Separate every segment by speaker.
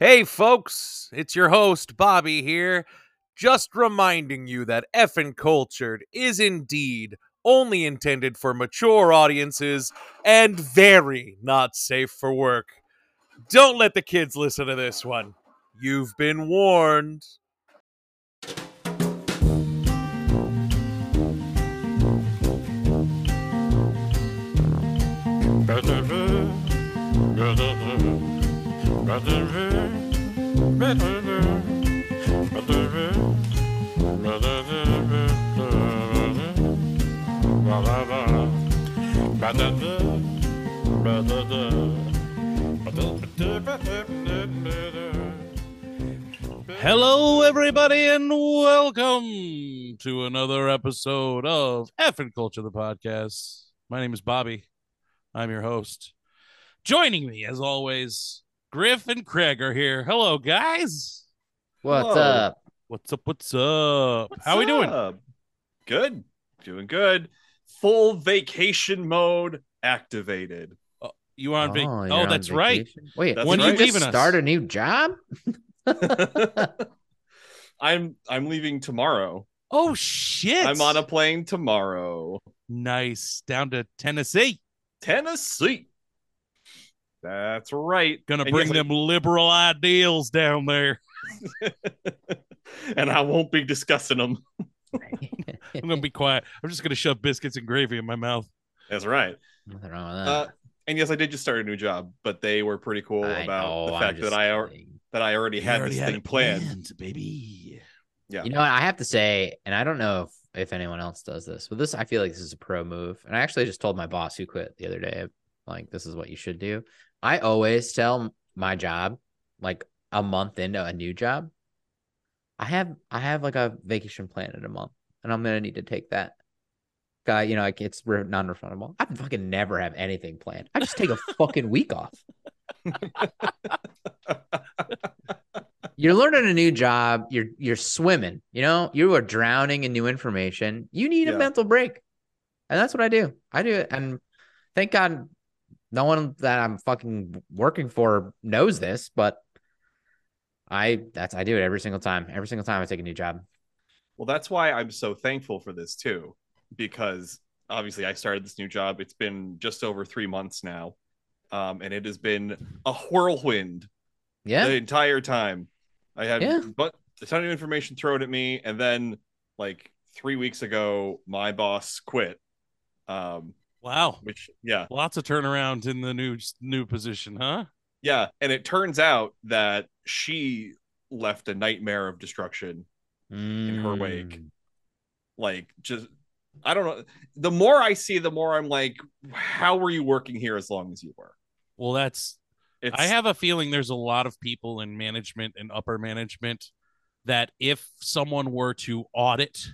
Speaker 1: Hey, folks, it's your host, Bobby here. Just reminding you that Effin' Cultured is indeed only intended for mature audiences and very not safe for work. Don't let the kids listen to this one. You've been warned. Hello, everybody, and welcome to another episode of Effin' Culture, the podcast. My name is Bobby. I'm your host. Joining me, as always, Griff and Craig are here. Hello, guys.
Speaker 2: What's
Speaker 3: Whoa.
Speaker 2: up?
Speaker 1: What's up? What's up? How are we doing?
Speaker 3: Good. Doing good. Full vacation mode activated.
Speaker 1: Oh, you on vac- oh, oh,
Speaker 2: you're
Speaker 1: Oh,
Speaker 2: on
Speaker 1: that's right.
Speaker 2: Wait,
Speaker 3: That's
Speaker 2: when
Speaker 3: right.
Speaker 2: you just
Speaker 1: leaving us?
Speaker 2: start a new job?
Speaker 3: I'm I'm leaving tomorrow.
Speaker 1: Oh shit!
Speaker 3: I'm on a plane tomorrow.
Speaker 1: nice down to Tennessee.
Speaker 3: Tennessee. That's right.
Speaker 1: Gonna
Speaker 3: And
Speaker 1: bring
Speaker 3: yes,
Speaker 1: them liberal ideals down there.
Speaker 3: and I won't be discussing them.
Speaker 1: I'm gonna be quiet. I'm just gonna shove biscuits and gravy in my mouth.
Speaker 3: That's right.
Speaker 2: Nothing wrong with that.
Speaker 3: Uh, and yes, I did just start a new job, but they were pretty cool
Speaker 2: I
Speaker 3: about
Speaker 2: know,
Speaker 3: the fact that I al-
Speaker 2: kidding.
Speaker 3: that I already had this thing planned.
Speaker 1: baby.
Speaker 3: Yeah.
Speaker 2: You know what? I have to say, and I don't know if, if anyone else does this, but this I feel like this is a pro move. And I actually just told my boss who quit the other day, like this is what you should do. I always tell my job, like a month into a new job, I have I have like a vacation plan in a month, and I'm gonna need to take that. Guy, you know, like it's re- non-refundable. I fucking never have anything planned. I just take a fucking week off. You're learning a new job. You're you're swimming. You know, you are drowning in new information. You need a mental break, and that's what I do. I do it, and thank God, no one that I'm fucking working for knows this, but I that's I do it every single time. Every single time I take a new job.
Speaker 3: Well, that's why I'm so thankful for this too, because obviously I started this new job. It's been just over three months now, um, and it has been a whirlwind
Speaker 2: Yeah,
Speaker 3: the entire time. I had
Speaker 2: Yeah.
Speaker 3: but a ton of information thrown at me, and then like three weeks ago, my boss quit. Um,
Speaker 1: Wow.
Speaker 3: which yeah,
Speaker 1: Lots of turnarounds in the new new position, huh?
Speaker 3: yeah, and it turns out that she left a nightmare of destruction in her wake.
Speaker 2: Mm.
Speaker 3: like just I don't know. The more I see, the more I'm like, how were you working here as long as you were?
Speaker 1: Well, that's
Speaker 3: It's
Speaker 1: I have a feeling there's a lot of people in management and upper management that if someone were to audit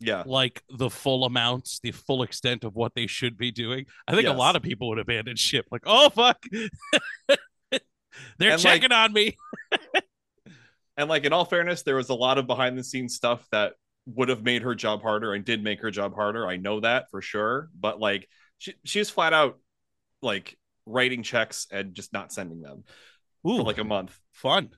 Speaker 3: yeah,
Speaker 1: like the full amounts, the full extent of what they should be doing, I think a lot of people would abandon ship. Like, oh fuck, they're
Speaker 3: And, like-
Speaker 1: checking on me.
Speaker 3: and like in all fairness, there was a lot of behind the scenes stuff that would have made her job harder and did make her job harder. I know that for sure. But like she she's flat out like writing checks and just not sending them
Speaker 1: Ooh,
Speaker 3: for like a month.
Speaker 1: fun.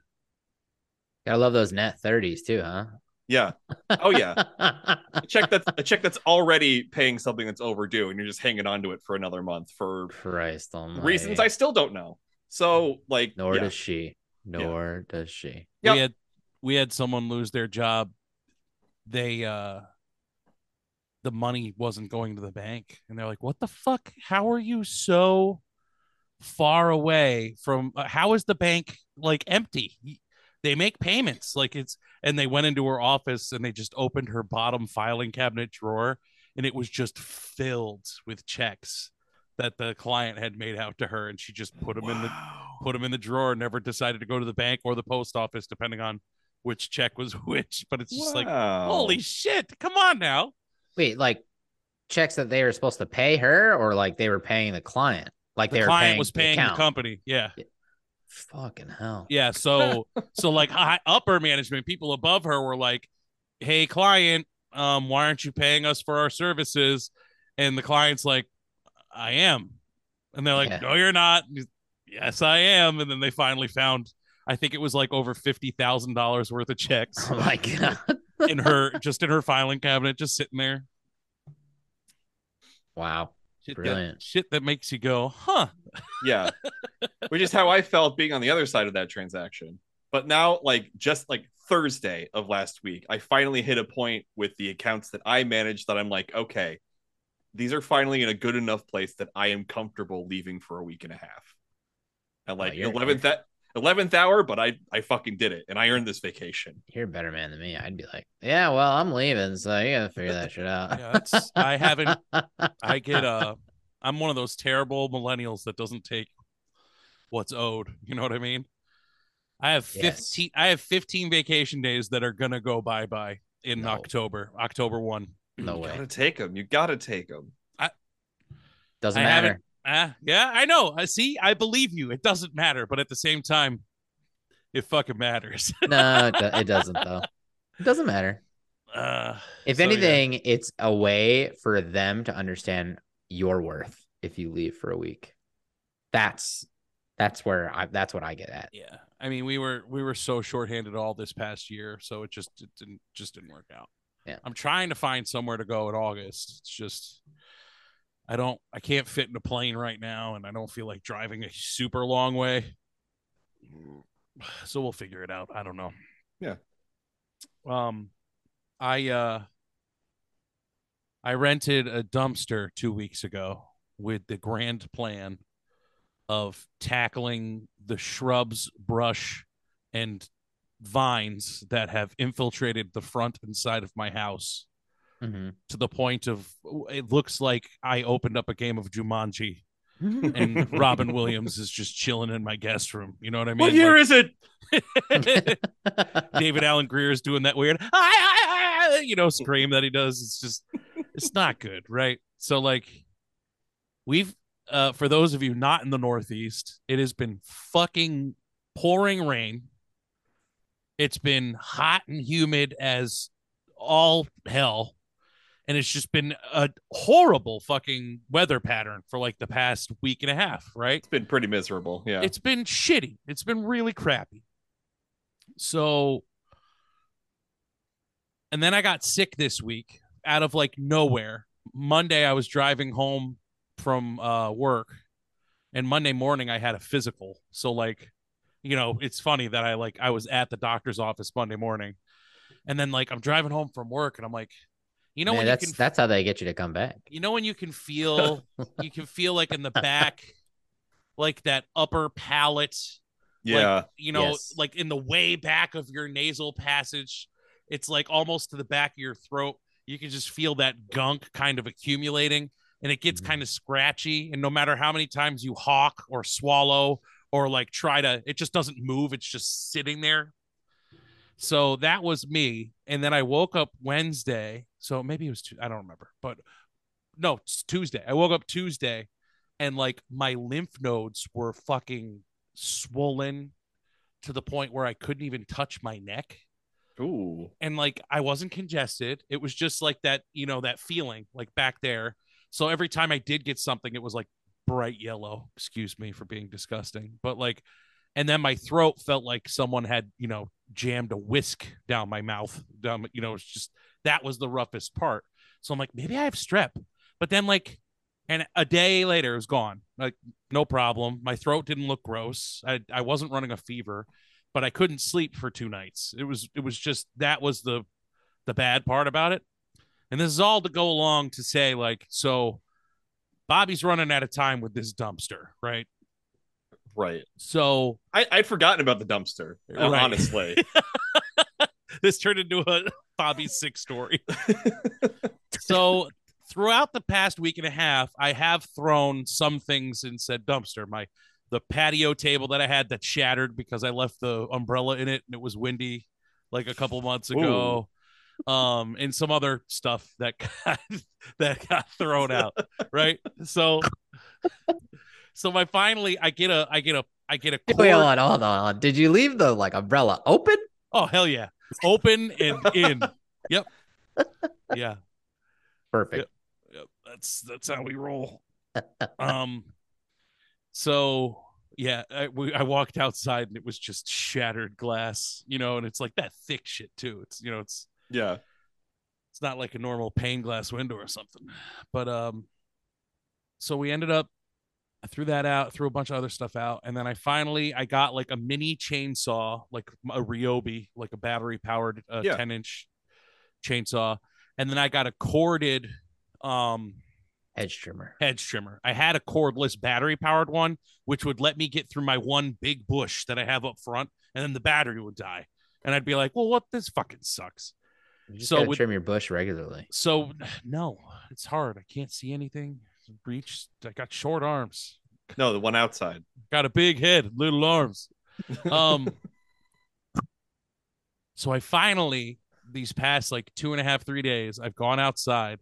Speaker 2: Gotta love those net thirties too, huh?
Speaker 3: Yeah. Oh yeah. A check that's a check that's already paying something that's overdue and you're just hanging on to it for another month for
Speaker 2: Christ almighty.
Speaker 3: reasons I still don't know. So like
Speaker 2: Nor
Speaker 3: yeah.
Speaker 2: does she. Nor does she.
Speaker 3: Yep.
Speaker 1: We had we had someone lose their job. They uh the money wasn't going to the bank and they're like, "What the fuck? How are you so far away from uh, how is the bank like empty?" They make payments like it's and they went into her office and they just opened her bottom filing cabinet drawer and it was just filled with checks that the client had made out to her and she just put them in the put them in the drawer never decided to go to the bank or the post office depending on which check was which but it's just like holy shit come on now
Speaker 2: Wait, like checks that they were supposed to pay her, or like they were paying the client? Like
Speaker 1: the
Speaker 2: they were
Speaker 1: client
Speaker 2: paying
Speaker 1: was paying the,
Speaker 2: account?
Speaker 1: company yeah
Speaker 2: Fucking hell.
Speaker 1: yeah so so like high, upper management people above her were like hey client um why aren't you paying us for our services and the client's like i am and they're like
Speaker 2: Yeah.
Speaker 1: no you're not yes i am and then they finally found I think it was like over fifty thousand dollars worth of checks
Speaker 2: Oh my god.
Speaker 1: in her just in her filing cabinet, just sitting there.
Speaker 2: Wow.
Speaker 1: Shit
Speaker 2: Brilliant.
Speaker 1: That, shit that makes you go, huh?
Speaker 3: Yeah. Which is how I felt being on the other side of that transaction. But now, like just like Thursday of last week, I finally hit a point with the accounts that I manage that I'm like, okay, these are finally in a good enough place that I am comfortable leaving for a week and a half. And like eleventh, 11th hour, but I I fucking did it and I earned this vacation.
Speaker 2: You're a better man than me. I'd be like, yeah, well, I'm leaving, so you gotta figure that shit out.
Speaker 1: yeah, I haven't. I get uh, I'm one of those terrible millennials that doesn't take what's owed. You know what I mean? I have 15. Yes. I have 15 vacation days that are gonna go bye bye in
Speaker 2: no.
Speaker 1: October. October one.
Speaker 2: No
Speaker 3: you
Speaker 2: way.
Speaker 3: Gotta take them. You gotta take them.
Speaker 2: I doesn't
Speaker 1: I
Speaker 2: matter.
Speaker 1: Ah, yeah, I know. I see. I believe you. It doesn't matter, but at the same time it fucking matters.
Speaker 2: no, it, do- it doesn't though. It doesn't matter.
Speaker 1: uh,
Speaker 2: If
Speaker 1: so, yeah.
Speaker 2: anything, it's a way for them to understand your worth if you leave for a week. That's that's where I that's what I get at.
Speaker 1: Yeah. I mean, we were we were so shorthanded all this past year, so it just it didn't just didn't work out.
Speaker 2: Yeah.
Speaker 1: I'm trying to find somewhere to go in August. It's just I don't I can't fit in a plane right now and I don't feel like driving a super long way. So we'll figure it out. I don't know.
Speaker 3: Yeah.
Speaker 1: Um I uh I rented a dumpster 2 weeks ago with the grand plan of tackling the shrubs, brush, and vines that have infiltrated the front and side of my house
Speaker 2: Mhm.
Speaker 1: to the point of it looks like I opened up a game of Jumanji and Robin Williams is just chilling in my guest room. You know what I mean?
Speaker 3: What year is it?
Speaker 1: it? David Alan Grier is doing that weird, "Ah, ah, ah," you know, scream that he does. It's just, it's not good, right? So, like, we've, uh, for those of you not in the Northeast, it has been fucking pouring rain. It's been hot and humid as all hell. And it's just been a horrible fucking weather pattern for like the past week and a half, right?
Speaker 3: It's been pretty miserable. Yeah.
Speaker 1: It's been shitty. It's been really crappy. So, and then I got sick this week out of like nowhere. Monday, I was driving home from uh, work, and Monday morning, I had a physical. So, like, you know, it's funny that I like I was at the doctor's office Monday morning, and then like I'm driving home from work, and I'm like, you know,
Speaker 2: Man,
Speaker 1: when
Speaker 2: that's
Speaker 1: you can
Speaker 2: that's how they get you to come back.
Speaker 1: you know when you can feel you can feel like in the back like that upper palate
Speaker 3: yeah.
Speaker 1: you know
Speaker 2: Yes.
Speaker 1: like in the way back of your nasal passage it's like almost to the back of your throat you can just feel that gunk kind of accumulating and it gets
Speaker 2: Mhm.
Speaker 1: kind of scratchy and no matter how many times you hawk or swallow or like try to it just doesn't move it's just sitting there so that was me and then i woke up wednesday so maybe it was two, i don't remember but no it's tuesday i woke up tuesday and like my lymph nodes were fucking swollen to the point where i couldn't even touch my neck
Speaker 3: Ooh.
Speaker 1: and like I wasn't congested. It was just like that, you know, that feeling like back there. So every time I did get something, it was like bright yellow. Excuse me for being disgusting, but like, and then my throat felt like someone had, you know, jammed a whisk down my mouth. Down, you know, it's just that was the roughest part. So I'm like, maybe I have strep, but then like, and a day later it was gone. Like no problem. My throat didn't look gross. I I wasn't running a fever but I couldn't sleep for two nights. It was it was just that was the the bad part about it. And this is all to go along to say like so Bobby's running out of time with this dumpster, right?
Speaker 3: Right.
Speaker 1: So
Speaker 3: I, I'd forgotten about the dumpster,
Speaker 1: Right.
Speaker 3: honestly.
Speaker 1: this turned into a Bobby's sick story. so throughout the past week and a half, I have thrown some things in said dumpster. My the patio table that I had that shattered because I left the umbrella in it and it was windy like a couple months ago. Um, and some other stuff that got that got thrown out, right? So so my finally I get a I get a I get a
Speaker 2: Wait,
Speaker 1: cord-
Speaker 2: hold on, hold on. Did you leave the like umbrella open?
Speaker 1: Oh hell yeah. Open and in. Yep. Yeah.
Speaker 2: Perfect.
Speaker 1: Yep. That's that's how we roll. Um so Yeah, I, we, I walked outside and it was just shattered glass, you know, and it's like that thick shit too. It's you know, it's
Speaker 3: Yeah.
Speaker 1: it's not like a normal pane glass window or something. But um, so we ended up. I threw that out, threw a bunch of other stuff out, and then I finally I got like a mini chainsaw, like a Ryobi, like a battery powered uh,
Speaker 3: Yeah.
Speaker 1: 10 inch chainsaw, and then I got a corded um
Speaker 2: Hedge trimmer.
Speaker 1: hedge trimmer. I had a cordless battery powered one, which would let me get through my one big bush that I have up front, and then the battery would die. And I'd be like, well, what? This fucking sucks.
Speaker 2: You just
Speaker 1: So
Speaker 2: gotta
Speaker 1: with-
Speaker 2: trim your bush regularly.
Speaker 1: So, no, it's hard. I can't see anything. Reach. I got short arms.
Speaker 3: No, the one outside.
Speaker 1: Got a big head, little arms. Um, so I finally, these past like two and a half, three days, I've gone outside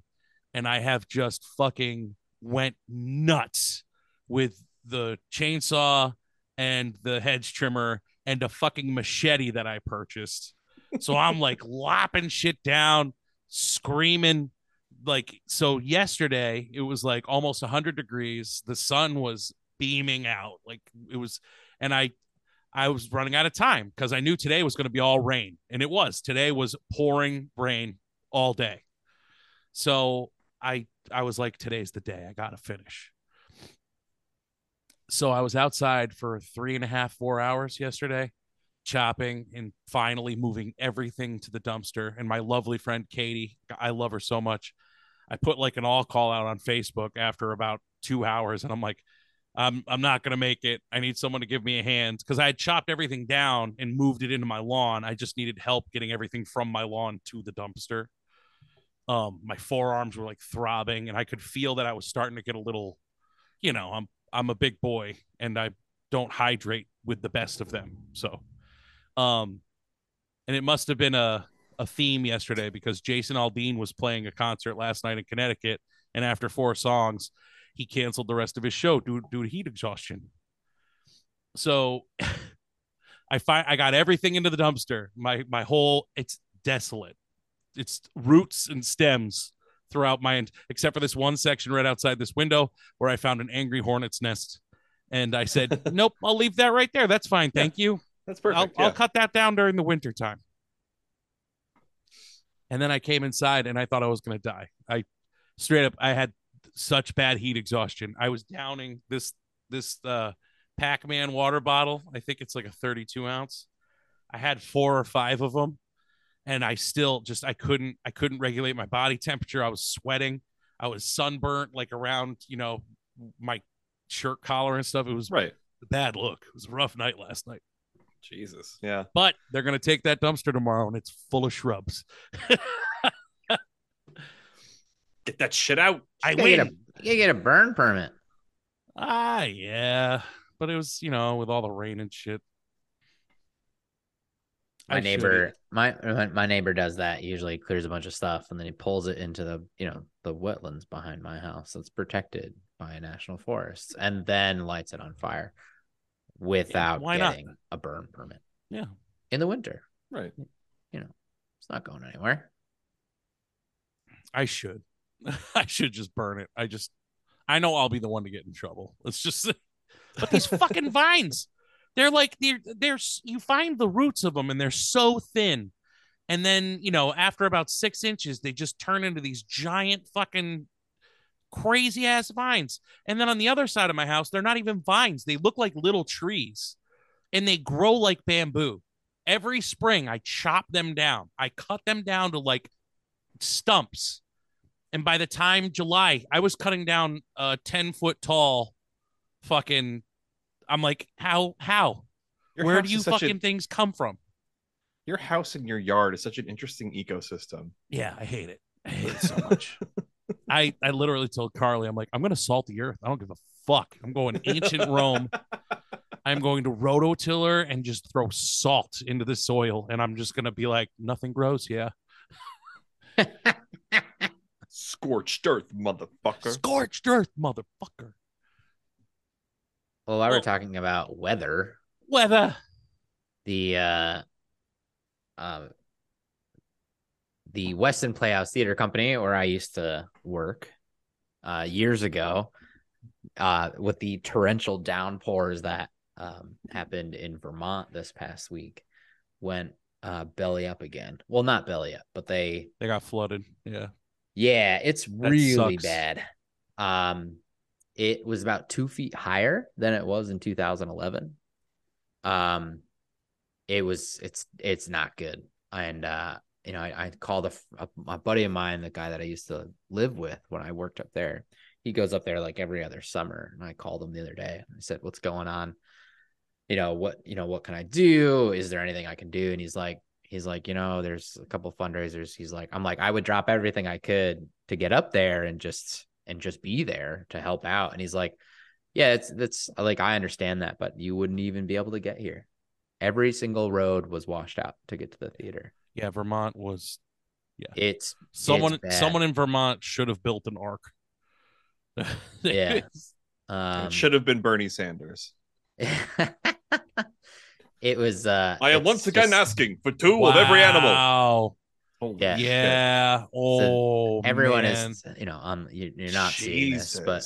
Speaker 1: and I have just fucking went nuts with the chainsaw and the hedge trimmer and a fucking machete that I purchased. So I'm like lopping shit down, screaming. Like, so yesterday it was like almost 100 degrees. The sun was beaming out. Like, it was, and I, I was running out of time because I knew today was going to be all rain, and it was. Today was pouring rain all day. So I I was like, today's the day. I gotta finish. So I was outside for three and a half, four hours yesterday, chopping and finally moving everything to the dumpster. And my lovely friend Katie, I love her so much. I put like an all call out on Facebook after about two hours, and I'm like, I'm I'm not gonna make it. I need someone to give me a hand because I had chopped everything down and moved it into my lawn. I just needed help getting everything from my lawn to the dumpster. Um, my forearms were like throbbing, and I could feel that I was starting to get a little, you know, I'm I'm a big boy and I don't hydrate with the best of them. So, um, and it must have been a a theme yesterday because Jason Aldean was playing a concert last night in Connecticut, and after four songs, he canceled the rest of his show due, due to heat exhaustion. So I find I got everything into the dumpster. My my whole it's desolate. It's roots and stems throughout my except for this one section right outside this window where I found an angry hornet's nest. And I said, Nope, I'll leave that right there. That's fine.
Speaker 3: Yeah.
Speaker 1: Thank you.
Speaker 3: That's perfect.
Speaker 1: I'll,
Speaker 3: yeah.
Speaker 1: I'll cut that down during the winter time. And then I came inside and I thought I was going to die. I straight up, I had such bad heat exhaustion. I was downing this, this, uh, Pac-Man water bottle. I think it's like a 32 ounce. I had four or five of them and I still just, I couldn't, I couldn't regulate my body temperature. I was sweating. I was sunburnt, like around, you know, my shirt collar and stuff. It was
Speaker 3: right.
Speaker 1: a bad look. It was a rough night last night
Speaker 3: Jesus. Yeah.
Speaker 1: but they're going to take that dumpster tomorrow and it's full of shrubs.
Speaker 3: Get that shit out.
Speaker 1: I
Speaker 2: You gotta, get a, you get a burn permit.
Speaker 1: Ah, yeah. But it was, you know, with all the rain and shit.
Speaker 2: My
Speaker 1: I
Speaker 2: neighbor, my my- my neighbor does that. He usually clears a bunch of stuff and then he pulls it into the you know the wetlands behind my house that's protected by a national forest, and then lights it on fire without
Speaker 1: why not?
Speaker 2: getting a burn permit
Speaker 1: Yeah.
Speaker 2: in the winter.
Speaker 3: Right.
Speaker 2: You know, it's not going anywhere.
Speaker 1: I should. I should just burn it. I just, I know I'll be the one to get in trouble. It's just, but these fucking vines, they're like, they're, they're, you find the roots of them and they're so thin. And then, you know, after about six inches, they just turn into these giant fucking crazy ass vines. And then on the other side of my house, they're not even vines. They look like little trees and they grow like bamboo. Every spring, I chop them down. I cut them down to like stumps. And by the time July, I was cutting down a 10 foot tall fucking. I'm like, how, how?
Speaker 3: Your
Speaker 1: Where do you
Speaker 3: such a-
Speaker 1: fucking things come from?
Speaker 3: your house and your yard is such an interesting ecosystem.
Speaker 1: Yeah, I hate it. I hate it so much. I, I literally told Carly, I'm like, I'm going to salt the earth. I don't give a fuck. I'm going ancient Rome. I'm going to rototiller and just throw salt into the soil. And I'm just going to be like, nothing grows. Yeah.
Speaker 3: Scorched earth, motherfucker.
Speaker 1: Scorched earth, motherfucker.
Speaker 2: Well, while we're
Speaker 1: Well-
Speaker 2: talking about weather,
Speaker 1: Weather.
Speaker 2: the uh, um, the Weston Playhouse Theater Company, where I used to work uh, years ago, uh, with the torrential downpours that um, happened in Vermont this past week went uh, belly up again. Well, not belly up, but they
Speaker 1: They got flooded. Yeah.
Speaker 2: yeah, it's really
Speaker 1: sucks.
Speaker 2: bad. Um, it was about two feet higher than it was in 2011. Um, it was it's it's not good, and uh, you know, I, I called a, a my buddy of mine, the guy that I used to live with when I worked up there. He goes up there like every other summer, and I called him the other day. I said, "What's going on? You know what? You know what can I do? Is there anything I can do?" And he's like, he's like, you know, there's a couple fundraisers. He's like, I'm like, I would drop everything I could to get up there and just and just be there to help out. And he's like, yeah, it's that's like I understand that, but you wouldn't even be able to get here. Every single road was washed out to get to the theater.
Speaker 1: Yeah. Vermont was Yeah,
Speaker 2: It's
Speaker 1: someone
Speaker 2: bad.
Speaker 1: someone in Vermont should have built an ark.
Speaker 2: Yeah. um
Speaker 3: it should have been Bernie Sanders.
Speaker 2: it was uh
Speaker 3: I am once again
Speaker 2: just-
Speaker 3: asking for two of every animal.
Speaker 1: Wow.
Speaker 3: Holy
Speaker 2: Yeah.
Speaker 1: Yeah. Oh,
Speaker 2: everyone
Speaker 1: man.
Speaker 2: is you know on you- you're not seeing this but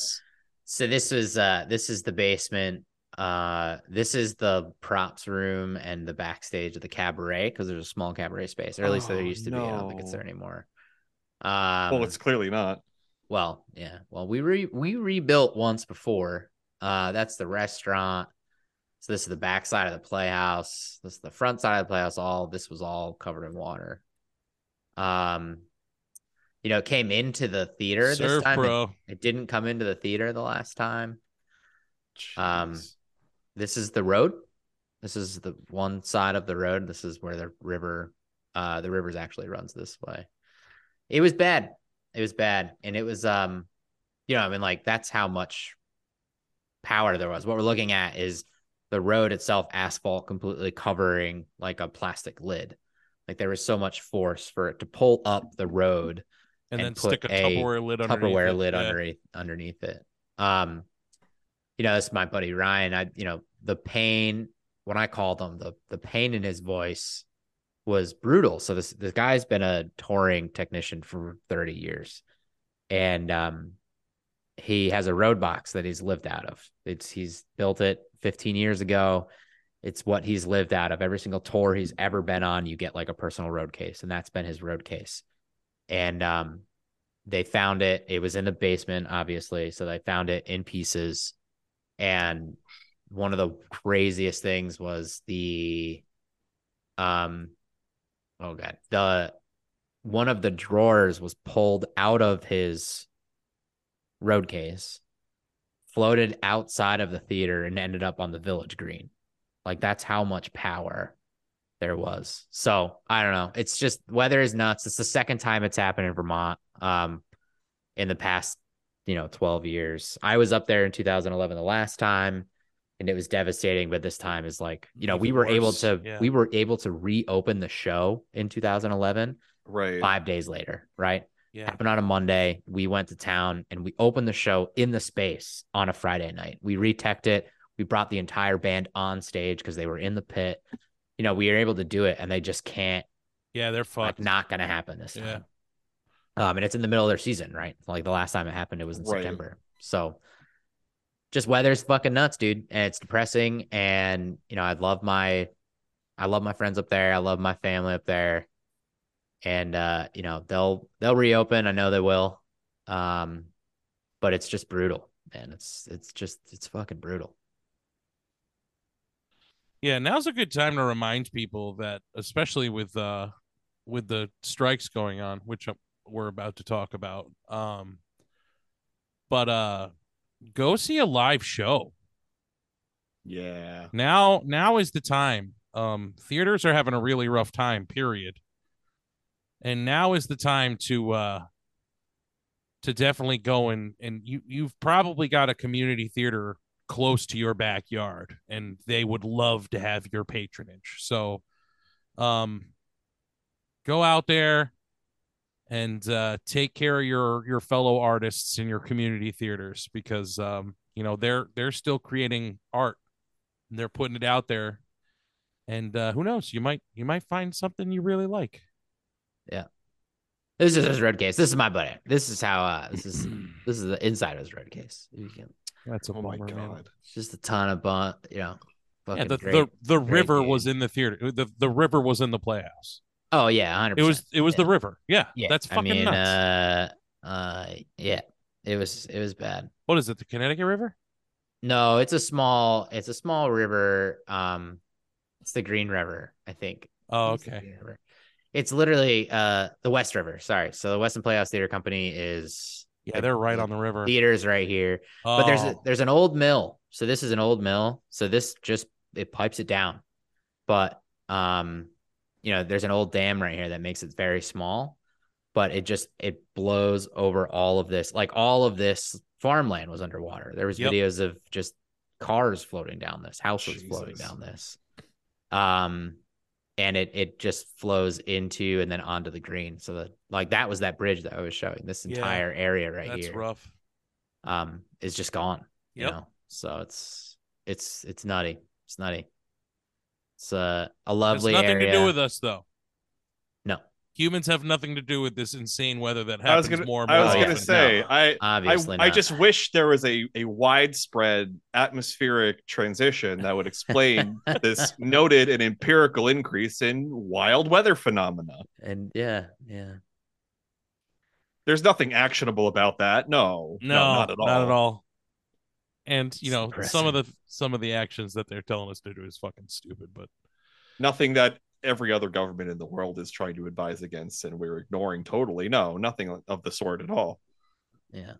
Speaker 2: so this was uh this is the basement uh this is the props room and the backstage of the cabaret because there's a small cabaret space or at least there
Speaker 3: Oh,
Speaker 2: used to be. I don't think it's there anymore. Um
Speaker 3: well, it's clearly not.
Speaker 2: well yeah. Well we re we rebuilt once before. Uh that's the restaurant. So this is the back side of the playhouse. This is the front side of the playhouse. All this was all covered in water. Um you know it came into the theater this
Speaker 1: Surf
Speaker 2: time. It-
Speaker 1: pro.
Speaker 2: it didn't come into the theater the last time. Um,
Speaker 3: Jeez.
Speaker 2: This is the road. This is the one side of the road. This is where the river, uh, the rivers actually runs this way. It was bad. It was bad, and it was, um, you know, I mean, like that's how much power there was. What we're looking at is the road itself, asphalt completely covering like a plastic lid. Like there was so much force for it to pull up the road
Speaker 1: and,
Speaker 2: and
Speaker 1: then
Speaker 2: put
Speaker 1: stick a Tupperware lid underneath
Speaker 2: Tupperware
Speaker 1: it.
Speaker 2: lid
Speaker 1: Yeah.
Speaker 2: underneath underneath it. Um, you know, it's my buddy Ryan. I, you know, the pain when I called him, the the pain in his voice was brutal. So this this guy's been a touring technician for 30 years. And um he has a road box that he's lived out of. It's he's built it 15 years ago. It's what he's lived out of. Every single tour he's ever been on, you get like a personal road case, and that's been his road case. And um they found it. It was in the basement, obviously. So they found it in pieces. And one of the craziest things was the um oh god the one of the drawers was pulled out of his road case floated outside of the theater and ended up on the village green. Like that's how much power there was. So i don't know. It's just weather is nuts. It's the second time it's happened in vermont um in the past you know 12 years i was up there in 2011 the last time and it was devastating but this time is like you know we
Speaker 1: Even
Speaker 2: were able to
Speaker 1: yeah.
Speaker 2: we were able to reopen the show in 2011
Speaker 3: right.
Speaker 2: five days later right
Speaker 1: Yeah.
Speaker 2: happened on a monday we went to town and we opened the show in the space on a friday night we reteched it we brought the entire band on stage because they were in the pit you know we were able to do it and they just can't
Speaker 1: Yeah, they're
Speaker 2: like
Speaker 1: fucked.
Speaker 2: not gonna happen this
Speaker 1: Yeah.
Speaker 2: time um and it's in the middle of their season right? Like the last time it happened it was in
Speaker 3: Right.
Speaker 2: september. So just weather's fucking nuts dude and it's depressing. And you know i love my i love my friends up there. I love my family up there. And uh you know they'll they'll reopen. I know they will. Um but it's just brutal man. It's it's just it's fucking brutal.
Speaker 1: Yeah, now's a good time to remind people that, especially with uh, with the strikes going on, which uh, we're about to talk about. Um, but uh, go see a live show
Speaker 3: Yeah.
Speaker 1: now. Now is the time. Um, theaters are having a really rough time. Period. And now is the time to uh, to definitely go and and you you've probably got a community theater close to your backyard and they would love to have your patronage so um go out there and uh take care of your your fellow artists in your community theaters because um you know they're they're still creating art and they're putting it out there and uh who knows you might you might find something you really like yeah
Speaker 2: this is his road case this is my buddy this is how uh this is this is the inside of his road case you can
Speaker 1: that's a
Speaker 3: Oh my
Speaker 1: bummer, man.
Speaker 3: god.
Speaker 2: It's just a ton of bun, you know,
Speaker 1: Yeah, the,
Speaker 2: great.
Speaker 1: the the river
Speaker 2: game.
Speaker 1: was in the theater. The the river was in the playhouse.
Speaker 2: Oh yeah, hundred.
Speaker 1: It was it was the river. Yeah,
Speaker 2: Yeah,
Speaker 1: that's fucking
Speaker 2: I mean,
Speaker 1: nuts.
Speaker 2: uh, uh, yeah, it was it was bad.
Speaker 1: what is it? The Connecticut River?
Speaker 2: No, it's a small it's a small river. Um, it's the Green River, I think.
Speaker 1: Oh, okay.
Speaker 2: River. It's literally uh the West River. Sorry, so the Weston Playhouse Theater Company is
Speaker 1: Yeah, they're right on the river.
Speaker 2: theaters right here. But there's a,
Speaker 1: Oh,
Speaker 2: there's an old mill. So this is an old mill. So this just it pipes it down. But um, you know, there's an old dam right here that makes it very small, but it just it blows over all of this. Like all of this farmland was underwater. There was
Speaker 1: Yep.
Speaker 2: videos of just cars floating down this, houses floating down this. Um and it it just flows into and then onto the green. So that like that was that bridge that I was showing. This
Speaker 1: Yeah.
Speaker 2: entire area right
Speaker 1: that's
Speaker 2: here
Speaker 1: rough.
Speaker 2: um is just gone you know so it's it's it's nutty it's nutty it's uh, a lovely
Speaker 1: It's nothing
Speaker 2: area
Speaker 1: to do with us though.
Speaker 2: no
Speaker 1: Humans have nothing to do with this insane weather that
Speaker 3: I was
Speaker 1: happens
Speaker 3: gonna,
Speaker 1: more and
Speaker 3: I was
Speaker 2: Oh,
Speaker 3: gonna say,
Speaker 2: No,
Speaker 3: I, I,
Speaker 2: obviously
Speaker 3: I
Speaker 2: not.
Speaker 3: just wish there was a, a widespread atmospheric transition that would explain this noted and empirical increase in wild weather phenomena.
Speaker 2: and yeah yeah
Speaker 3: There's nothing actionable about that. No,
Speaker 1: no,
Speaker 3: not at all.
Speaker 1: Not at all. And you
Speaker 2: It's
Speaker 1: know, some of the some of the actions that they're telling us to do is fucking stupid. But
Speaker 3: Nothing that every other government in the world is trying to advise against, and we're ignoring totally. No, nothing of the sort at all.
Speaker 2: yeah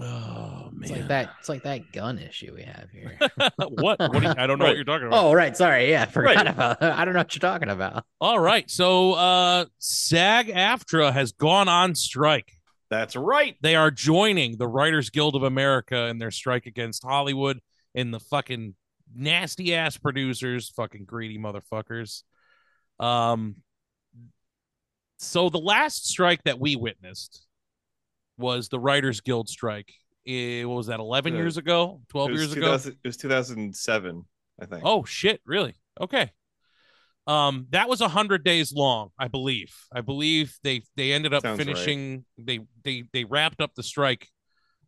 Speaker 1: oh man,
Speaker 2: it's
Speaker 1: man,
Speaker 2: like that it's like that gun issue we have here
Speaker 1: what? What? You, I don't know
Speaker 3: Right.
Speaker 1: what you're talking about.
Speaker 2: oh right sorry yeah I forgot
Speaker 3: Right.
Speaker 2: about i don't know what you're talking about
Speaker 1: All right. So uh SAG AFTRA has gone on strike.
Speaker 3: That's right.
Speaker 1: They are joining the Writers Guild of America in their strike against Hollywood and the fucking nasty ass producers, fucking greedy motherfuckers. Um so the last strike that we witnessed was the Writers Guild strike. Eh, what was that, 11
Speaker 3: Yeah.
Speaker 1: years ago? 12 years ago?
Speaker 3: It was 2007, I think.
Speaker 1: Oh shit, really? Okay. Um, that was a hundred days long, I believe. I believe they they ended up
Speaker 3: Sounds right.
Speaker 1: finishing. They they they wrapped up the strike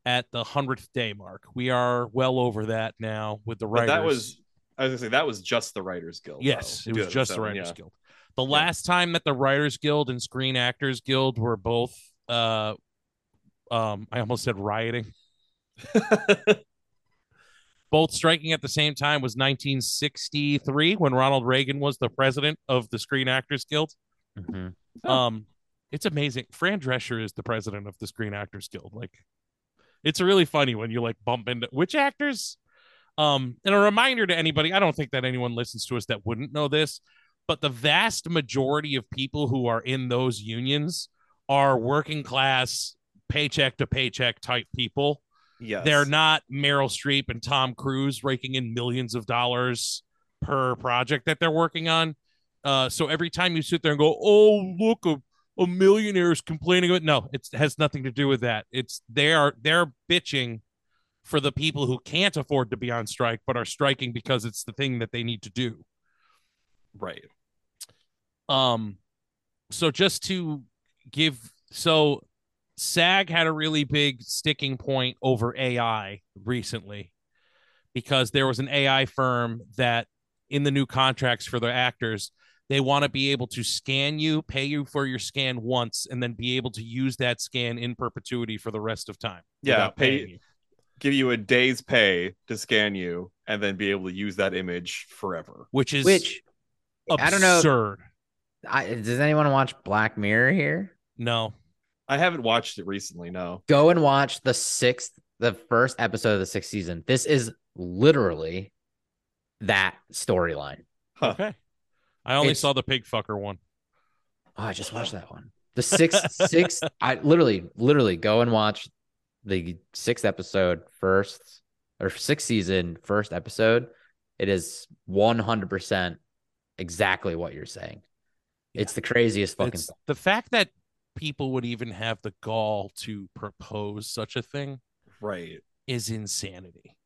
Speaker 1: at the hundredth day mark. We are well over that now with the
Speaker 3: but
Speaker 1: writers.
Speaker 3: that was I was gonna say that was just the Writers Guild.
Speaker 1: yes,
Speaker 3: though,
Speaker 1: it was just the Writers
Speaker 3: yeah.
Speaker 1: Guild. The last time that the Writers Guild and Screen Actors Guild were both, uh, um, I almost said rioting. both striking at the same time was 1963 when Ronald Reagan was the president of the Screen Actors Guild.
Speaker 2: Mhm.
Speaker 3: Oh.
Speaker 1: Um, it's amazing. Fran Drescher is the president of the Screen Actors Guild. Like, it's really funny when you like bump into which actors. Um, and a reminder to anybody, I don't think that anyone listens to us that wouldn't know this, but the vast majority of people who are in those unions are working class, paycheck to paycheck type people.
Speaker 3: Yes.
Speaker 1: They're not Meryl Streep and Tom Cruise raking in millions of dollars per project that they're working on. Uh, so every time you sit there and go, "Oh, look, a, a millionaire is complaining," about no, it has nothing to do with that. It's they are they're bitching for the people who can't afford to be on strike but are striking because it's the thing that they need to do.
Speaker 3: right.
Speaker 1: Um, so just to give, so SAG had a really big sticking point over AI recently because there was an AI firm that in the new contracts for the actors, they want to be able to scan you, pay you for your scan once, and then be able to use that scan in perpetuity for the rest of time.
Speaker 3: Yeah, pay-
Speaker 1: you.
Speaker 3: Give you a day's pay to scan you, and then be able to use that image forever.
Speaker 1: which is
Speaker 2: which
Speaker 1: absurd.
Speaker 2: I don't know. I, does anyone watch black mirror here
Speaker 1: No,
Speaker 3: I haven't watched it recently. No.
Speaker 2: go and watch the sixth the first episode of the sixth season this is literally that storyline
Speaker 3: Huh.
Speaker 1: okay. I only
Speaker 2: It's-
Speaker 1: saw the pig fucker one.
Speaker 2: Oh, I just watched that one. The sixth, sixth. I literally, literally go and watch the sixth episode first or sixth season first episode. It is one hundred percent exactly what you're saying. It's the craziest fucking.
Speaker 1: It's the fact that people would even have the gall to propose such a thing
Speaker 3: Right.
Speaker 1: is insanity.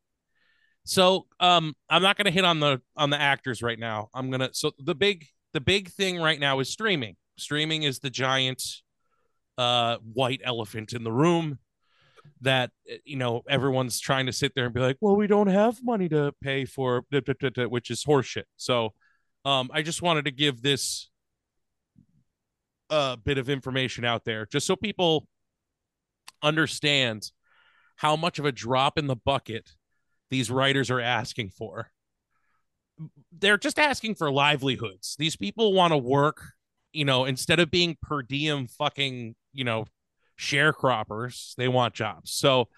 Speaker 1: So, um, I'm not going to hit on the on the actors right now. I'm gonna. So the big the big thing right now is streaming. Streaming is the giant uh white elephant in the room. that uh, you know everyone's trying to sit there and be like, well, we don't have money to pay for, da, da, da, da," which is horseshit. So, um, I just wanted to give this a bit of information out there, just so people understand how much of a drop in the bucket these writers are asking for. They're just asking for livelihoods. These people want to work, you know, instead of being per diem fucking, you know, sharecroppers, they want jobs. So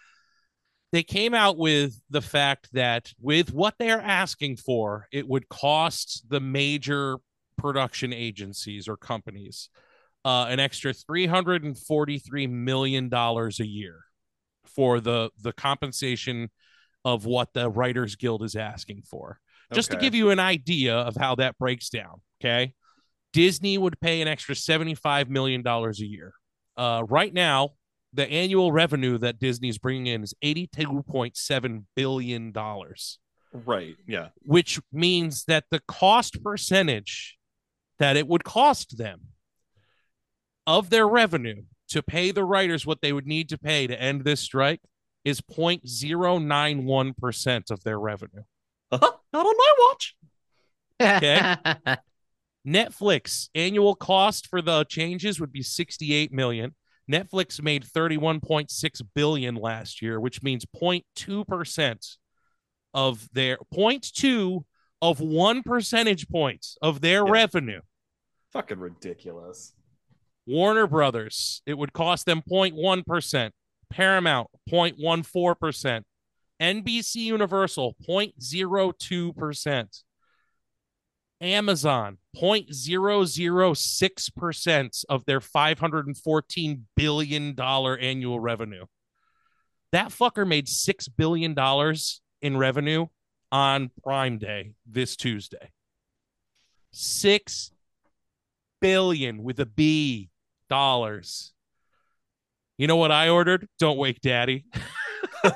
Speaker 1: they came out with the fact that with what they're asking for, it would cost the major production agencies or companies uh, an extra $343 million a year for the the compensation of what the writers guild is asking for just to give you an idea of how that breaks down okay disney would pay an extra 75 million dollars a year uh, right now the annual revenue that disney's bringing in is 82.7 billion dollars
Speaker 3: Right. Yeah.
Speaker 1: which means that the cost percentage that it would cost them of their revenue to pay the writers what they would need to pay to end this strike is 0.091% of their revenue.
Speaker 3: Uh-huh. Not on my watch.
Speaker 1: Okay. Netflix annual cost for the changes would be 68 million. Netflix made 31.6 billion last year, which means 0.2% of their 0.2 of 1 percentage point of their
Speaker 3: Yeah.
Speaker 1: revenue.
Speaker 3: Fucking ridiculous.
Speaker 1: Warner Brothers, it would cost them 0.1%. Paramount, 0.14%. NBC Universal, 0.02%. Amazon, 0.006% of their $514 billion annual revenue. That fucker made $6 billion in revenue on Prime Day this Tuesday. Six billion with a B dollars. You know what I ordered? Don't wake daddy.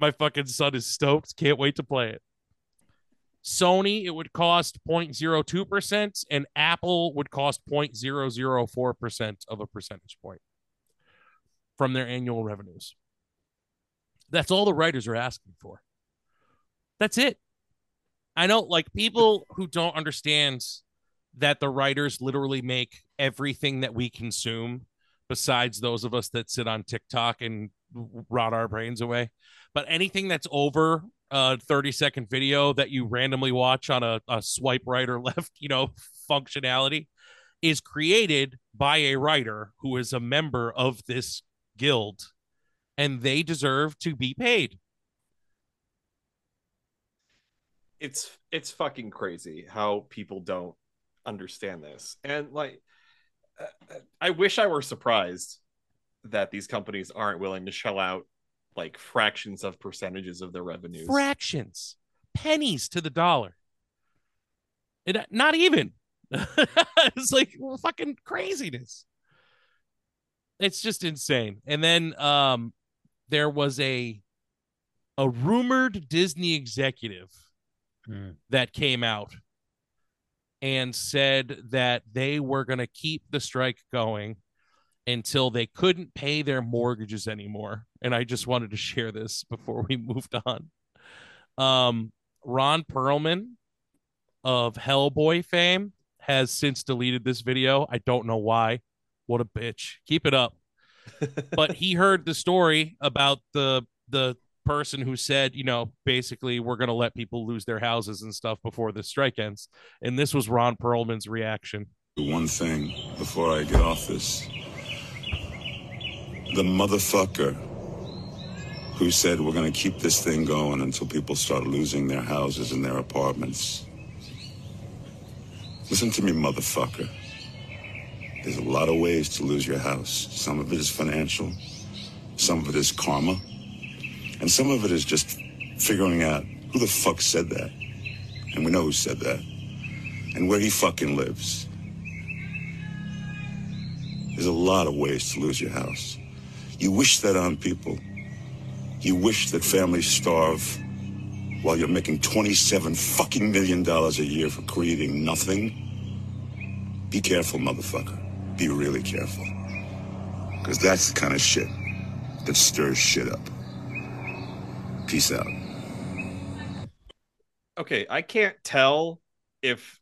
Speaker 1: My fucking son is stoked. Can't wait to play it. Sony, it would cost 0.02%, and Apple would cost 0.004% of a percentage point from their annual revenues. That's all the writers are asking for. That's it. I know, like, people who don't understand that the writers literally make everything that we consume, besides those of us that sit on TikTok and rot our brains away. But anything that's over a 30 second video that you randomly watch on a, a swipe right or left, you know, functionality is created by a writer who is a member of this guild and they deserve to be paid.
Speaker 3: it's it's fucking crazy how people don't understand this and like uh, i wish i were surprised that these companies aren't willing to shell out like fractions of percentages of their revenues
Speaker 1: Fractions, pennies to the dollar. It, not even. it's like fucking craziness. It's just insane. And then um, there was a a rumored Disney executive
Speaker 2: Hmm.
Speaker 1: that came out and said that they were going to keep the strike going until they couldn't pay their mortgages anymore. And I just wanted to share this before we moved on. Um, Ron Perlman of Hellboy fame has since deleted this video. I don't know why. What a bitch. Keep it up. but he heard the story about the the person who said, you know, basically we're going to let people lose their houses and stuff before the strike ends. And this was Ron Perlman's reaction.
Speaker 4: One thing before I get off this. The motherfucker who said we're going to keep this thing going until people start losing their houses and their apartments. Listen to me, motherfucker. There's a lot of ways to lose your house. Some of it is financial, some of it is karma, and some of it is just figuring out who the fuck said that. And we know who said that, and where he fucking lives. There's a lot of ways to lose your house. You wish that on people. You wish that families starve while you're making 27 fucking million dollars a year for creating nothing. Be careful, motherfucker. Be really careful. Because that's the kind of shit that stirs shit up. Peace out.
Speaker 3: Okay, I can't tell if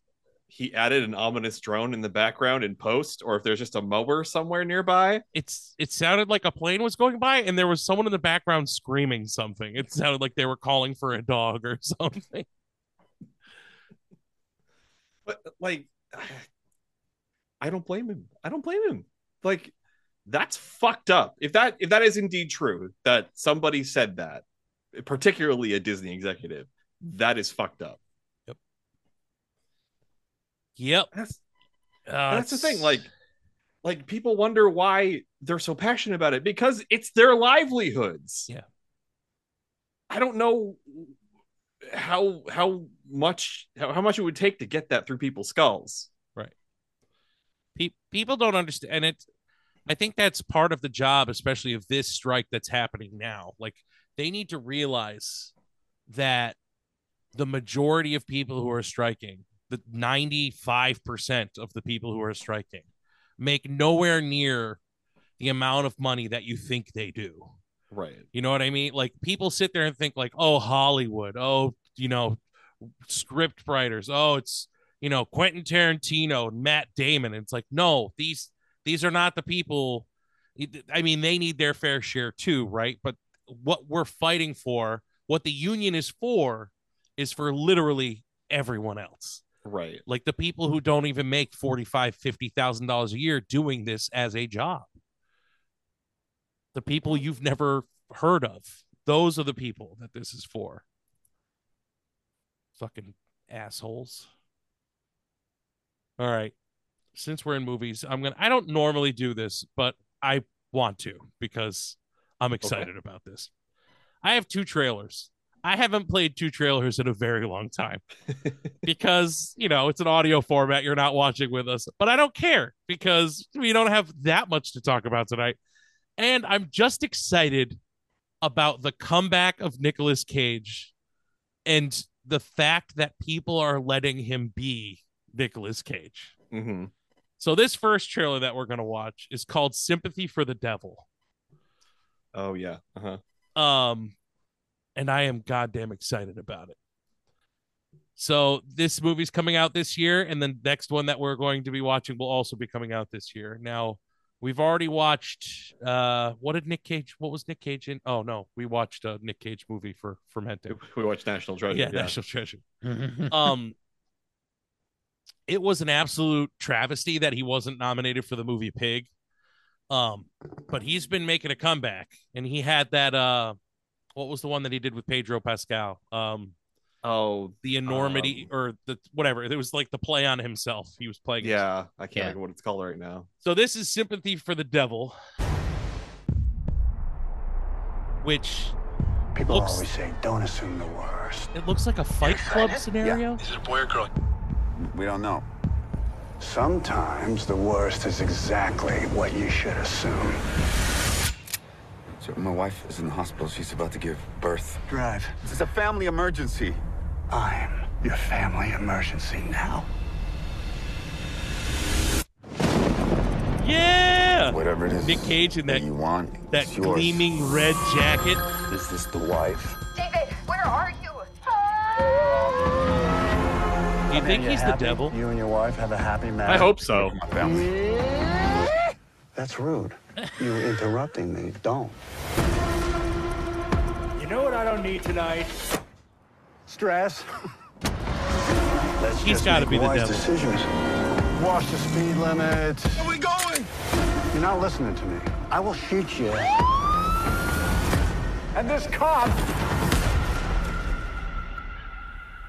Speaker 3: he added an ominous drone in the background in post or if there's just a mower somewhere nearby.
Speaker 1: It's it sounded like a plane was going by and there was someone in the background screaming something. It sounded like they were calling for a dog or something.
Speaker 3: But like I don't blame him. I don't blame him. Like that's fucked up. If that if that is indeed true that somebody said that, particularly a Disney executive, that is fucked up.
Speaker 1: Yep. Yep.
Speaker 3: That's
Speaker 1: Uh,
Speaker 3: that's the thing. Like like people wonder why they're so passionate about it because it's their livelihoods.
Speaker 1: Yeah.
Speaker 3: I don't know how how much how, how much it would take to get that through people's skulls. Right.
Speaker 1: Pe- people don't understand and it i think that's part of the job especially of this strike that's happening now like they need to realize that the majority of people who are striking the 95% of the people who are striking make nowhere near the amount of money that you think they do
Speaker 3: Right.
Speaker 1: you know what I mean? Like people sit there and think like, oh, Hollywood, oh, you know, script writers, oh, it's you know Quentin Tarantino, Matt Damon. And it's like, no, these these are not the people. I mean, they need their fair share too, right? But what we're fighting for, what the union is for, is for literally everyone else.
Speaker 3: Right.
Speaker 1: Like the people who don't even make forty five, fifty thousand dollars a year doing this as a job. The people you've never heard of. Those are the people that this is for. Fucking assholes. All right. Since we're in movies, I'm gonna I don't normally do this, but I want to because I'm excited about this. I have two trailers. I haven't played two trailers in a very long time because, you know, it's an audio format. You're not watching with us, but I don't care because we don't have that much to talk about tonight. And I'm just excited about the comeback of Nicolas Cage and the fact that people are letting him be Nicolas Cage.
Speaker 3: hmm
Speaker 1: So this first trailer that we're going to watch is called Sympathy for the Devil.
Speaker 3: Oh yeah. Uh-huh.
Speaker 1: Um, and I am goddamn excited about it. So this movie's coming out this year, and the next one that we're going to be watching will also be coming out this year. Now, we've already watched. Uh, what did Nick Cage? What was Nick Cage in? Oh no, we watched a Nick Cage movie for Fermenting.
Speaker 3: We watched National Treasure.
Speaker 1: Yeah, National Treasure. Um, it was an absolute travesty that he wasn't nominated for the movie Pig. Um, but he's been making a comeback, and he had that. Uh, what was the one that he did with Pedro Pascal? Um,
Speaker 3: Oh
Speaker 1: the enormity
Speaker 3: Um,
Speaker 1: or the whatever. It was like the play on himself. He was playing. himself.
Speaker 3: yeah. I can't
Speaker 2: Yeah.
Speaker 3: think what it's called right now.
Speaker 1: So this is sympathy for the devil, which
Speaker 5: People
Speaker 1: Looks-
Speaker 5: always say, don't assume the worst.
Speaker 1: it looks like a Fight Club scenario.
Speaker 6: Is it a boy or girl?
Speaker 5: We don't know. Sometimes the worst is exactly what you should assume.
Speaker 7: So my wife is in the hospital. She's about to give birth.
Speaker 5: Drive.
Speaker 7: This is a family emergency.
Speaker 5: I'm your family emergency now.
Speaker 1: Yeah,
Speaker 7: Whatever it is
Speaker 1: Nick Cage in that
Speaker 7: you want,
Speaker 1: that
Speaker 7: yours.
Speaker 1: gleaming red jacket.
Speaker 7: Is this the wife?
Speaker 1: Do you think
Speaker 5: You
Speaker 1: he's the
Speaker 5: happy?
Speaker 1: devil?
Speaker 5: You and your wife have a happy marriage.
Speaker 3: I hope so.
Speaker 5: That's rude. You're interrupting me. Don't.
Speaker 8: You know what I don't need tonight?
Speaker 5: Stress. Let's
Speaker 1: He's
Speaker 5: just
Speaker 1: gotta be the devil.
Speaker 5: decisions. Watch the speed limit.
Speaker 7: Where are we going?
Speaker 5: You're not listening to me. I will shoot you. And this cop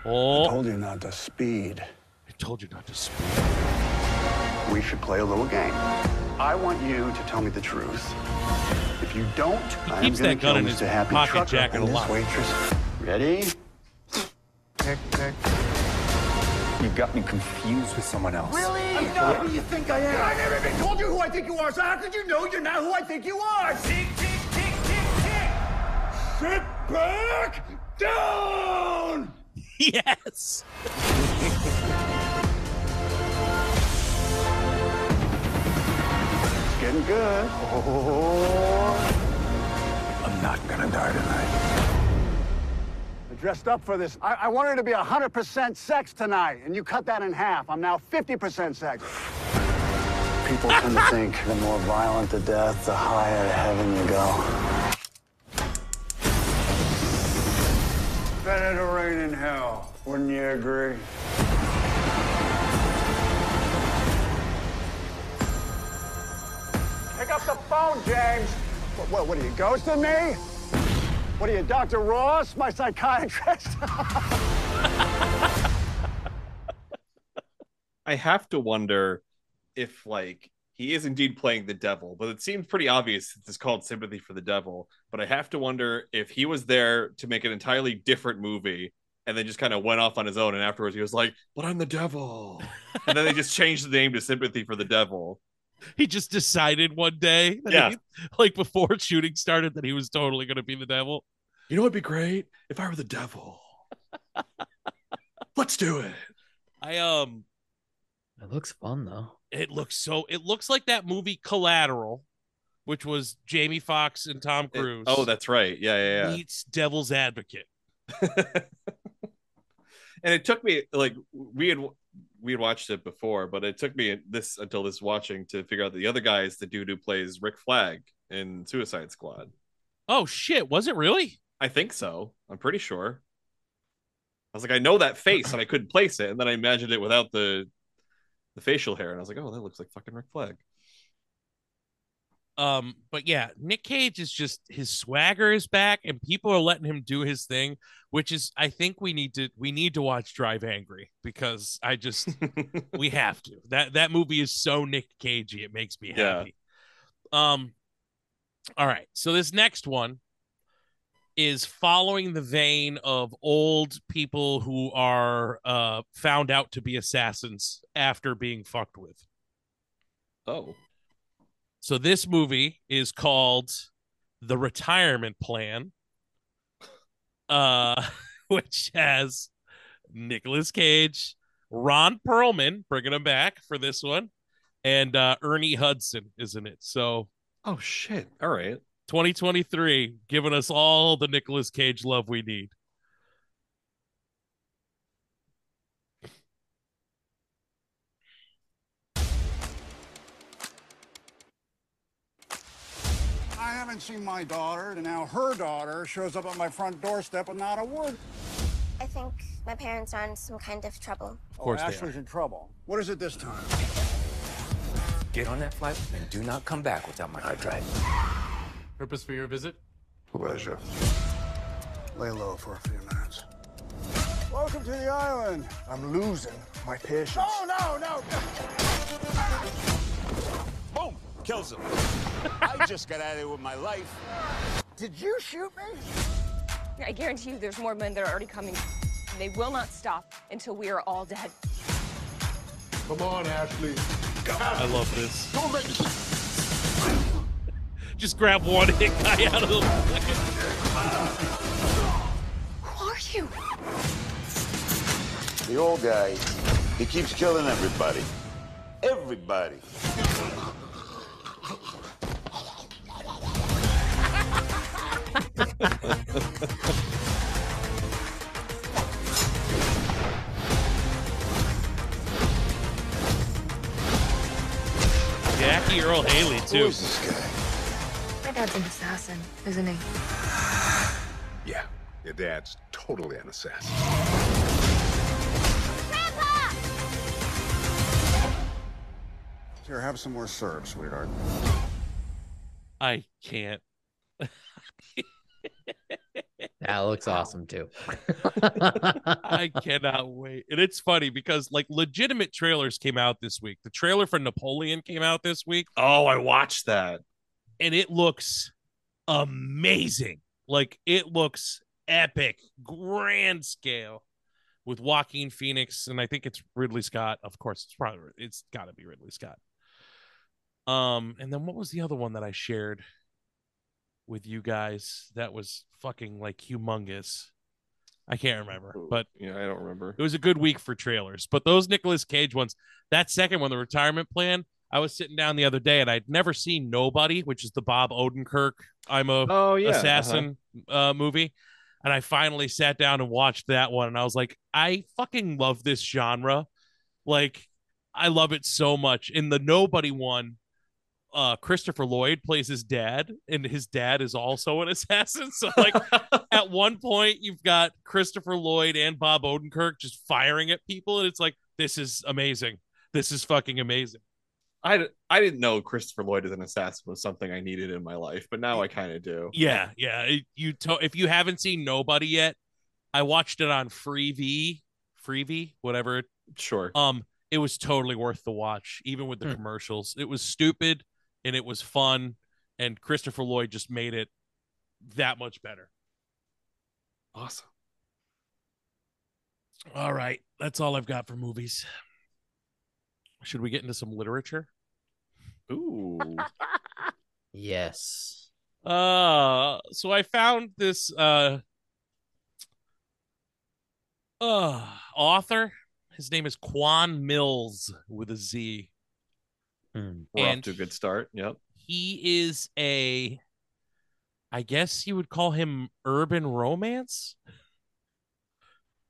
Speaker 1: Oh,
Speaker 5: told you not to speed.
Speaker 1: I told you not to speed.
Speaker 5: We should play a little game. I want you to tell me the truth. If you don't, I'm
Speaker 1: keeps
Speaker 5: gonna
Speaker 1: that gun
Speaker 5: kill
Speaker 1: in his
Speaker 5: Mr. Happy
Speaker 1: pocket
Speaker 5: Trucker
Speaker 1: jacket
Speaker 5: and
Speaker 1: a
Speaker 5: this
Speaker 1: lot.
Speaker 5: waitress. Ready? Tick, tick.
Speaker 7: You got me confused with someone else. Really?
Speaker 8: I'm not who you think I am. I never even told you who I think you are, so how could you know you're not who I think you are? Tick, tick, tick, tick, tick. Sit back down!
Speaker 1: Yes.
Speaker 5: Get getting good. Oh.
Speaker 7: I'm not gonna die tonight.
Speaker 5: I dressed up for this. I, I wanted to be 100% sex tonight, and you cut that in half. I'm now 50% sex. People tend to think the more violent the death, the higher to heaven you go. Better to rain in hell, wouldn't you agree? Pick up the phone, James. What, what, what are you, ghosting me? What are you, Dr. Ross, my psychiatrist?
Speaker 3: I have to wonder if like he is indeed playing the devil, but it seems pretty obvious it's called Sympathy for the Devil. But I have to wonder if he was there to make an entirely different movie and then just kind of went off on his own. And afterwards, he was like, "But I'm the devil," and then they just changed the name to Sympathy for the Devil.
Speaker 1: He just decided one day, that
Speaker 3: Yeah.
Speaker 1: he- like before shooting started, that he was totally going to be the devil.
Speaker 3: You know, what'd be great if I were the devil. Let's do it.
Speaker 1: I um,
Speaker 2: It looks fun though.
Speaker 1: it looks so. It looks like that movie Collateral, which was Jamie Foxx and Tom
Speaker 3: It- oh,
Speaker 1: Cruise.
Speaker 3: oh, that's right. Yeah, yeah, yeah.
Speaker 1: meets Devil's Advocate.
Speaker 3: and it took me like we had we had watched it before, but it took me this until this watching to figure out that the other guy is the dude who plays Rick Flag in Suicide Squad.
Speaker 1: Oh shit! Was it really?
Speaker 3: I think so. I'm pretty sure. I was like, I know that face, and I couldn't place it, and then I imagined it without the the facial hair, and I was like, oh, that looks like fucking Rick Flag.
Speaker 1: Um, but yeah, Nick Cage is just his swagger is back, and people are letting him do his thing, which is I think we need to we need to watch Drive Angry because I just we have to. That that movie is so Nick Cagey, it makes me
Speaker 3: Yeah.
Speaker 1: happy. Um, all right, so this next one is following the vein of old people who are uh found out to be assassins after being fucked with.
Speaker 3: oh,
Speaker 1: So this movie is called The Retirement Plan, uh, which has Nicolas Cage, Ron Perlman, bringing him back for this one, and uh, Ernie Hudson is in it. So
Speaker 3: oh shit! All right.
Speaker 1: 2023, giving us all the Nicolas Cage love we need.
Speaker 5: I haven't seen my daughter, and now her daughter shows up at my front doorstep with not a word.
Speaker 6: I think my parents are in some kind of trouble.
Speaker 1: Of course,
Speaker 5: oh,
Speaker 1: they
Speaker 5: Ashley's in trouble. What is it this time?
Speaker 7: Get on that flight and do not come back without my hard drive.
Speaker 9: Purpose for your visit?
Speaker 7: Pleasure.
Speaker 5: Lay low for a few minutes. Welcome to the island. I'm losing my patience. Oh, no, no.
Speaker 8: Boom! Kills him. I just got out of there with my life.
Speaker 5: Did you shoot me?
Speaker 10: I guarantee you there's more men that are already coming. They will not stop until we are all dead.
Speaker 9: Come on, Ashley.
Speaker 1: I love this.
Speaker 8: Don't make me.
Speaker 1: Just grab one hit guy out of the
Speaker 10: Who are you?
Speaker 4: The old guy, he keeps killing everybody. Everybody.
Speaker 1: Jackie Earle Haley too.
Speaker 4: is this guy?
Speaker 10: My dad's an assassin, isn't he?
Speaker 9: Yeah, your dad's totally an assassin.
Speaker 5: Here, have some more syrup, sweetheart.
Speaker 1: I can't.
Speaker 2: That looks awesome too.
Speaker 1: I cannot wait. And it's funny because like legitimate trailers came out this week. The trailer for Napoleon came out this week
Speaker 3: Oh, I watched that.
Speaker 1: And it looks amazing. Like it looks epic, grand scale with Joaquin Phoenix and I think it's Ridley Scott. Of course, it's probably it's got to be Ridley Scott. Um and then what was the other one that I shared with you guys that was fucking like humongous? I can't remember, but
Speaker 3: yeah, I don't remember.
Speaker 1: it was a good week for trailers. But those Nicolas Cage ones, that second one, the retirement plan, I was sitting down the other day and I'd never seen Nobody, which is the Bob Odenkirk I'm a
Speaker 3: Oh yeah, uh-huh.
Speaker 1: assassin uh, movie. And I finally sat down and watched that one. And I was like, I fucking love this genre. Like, I love it so much. In the Nobody one, uh, Christopher Lloyd plays his dad, and his dad is also an assassin. So, like, at one point, you've got Christopher Lloyd and Bob Odenkirk just firing at people. And it's like, this is amazing. This is fucking amazing.
Speaker 3: I, I didn't know Christopher Lloyd as an assassin was something I needed in my life, but now I kind of do.
Speaker 1: Yeah, yeah. You to- if you haven't seen Nobody yet, I watched it on Freevee, Freevee, whatever.
Speaker 3: Sure.
Speaker 1: Um, it was totally worth the watch, even with the
Speaker 2: Hmm.
Speaker 1: commercials. It was stupid and it was fun, and Christopher Lloyd just made it that much better.
Speaker 3: Awesome.
Speaker 1: All right, that's all I've got for movies. Should we get into some literature?
Speaker 3: Ooh.
Speaker 2: Yes.
Speaker 1: Uh, so I found this uh uh author. His name is Quan Millz with a Z.
Speaker 2: Hmm.
Speaker 3: We're
Speaker 1: And
Speaker 3: off to a good start. Yep.
Speaker 1: He is a I guess you would call him urban romance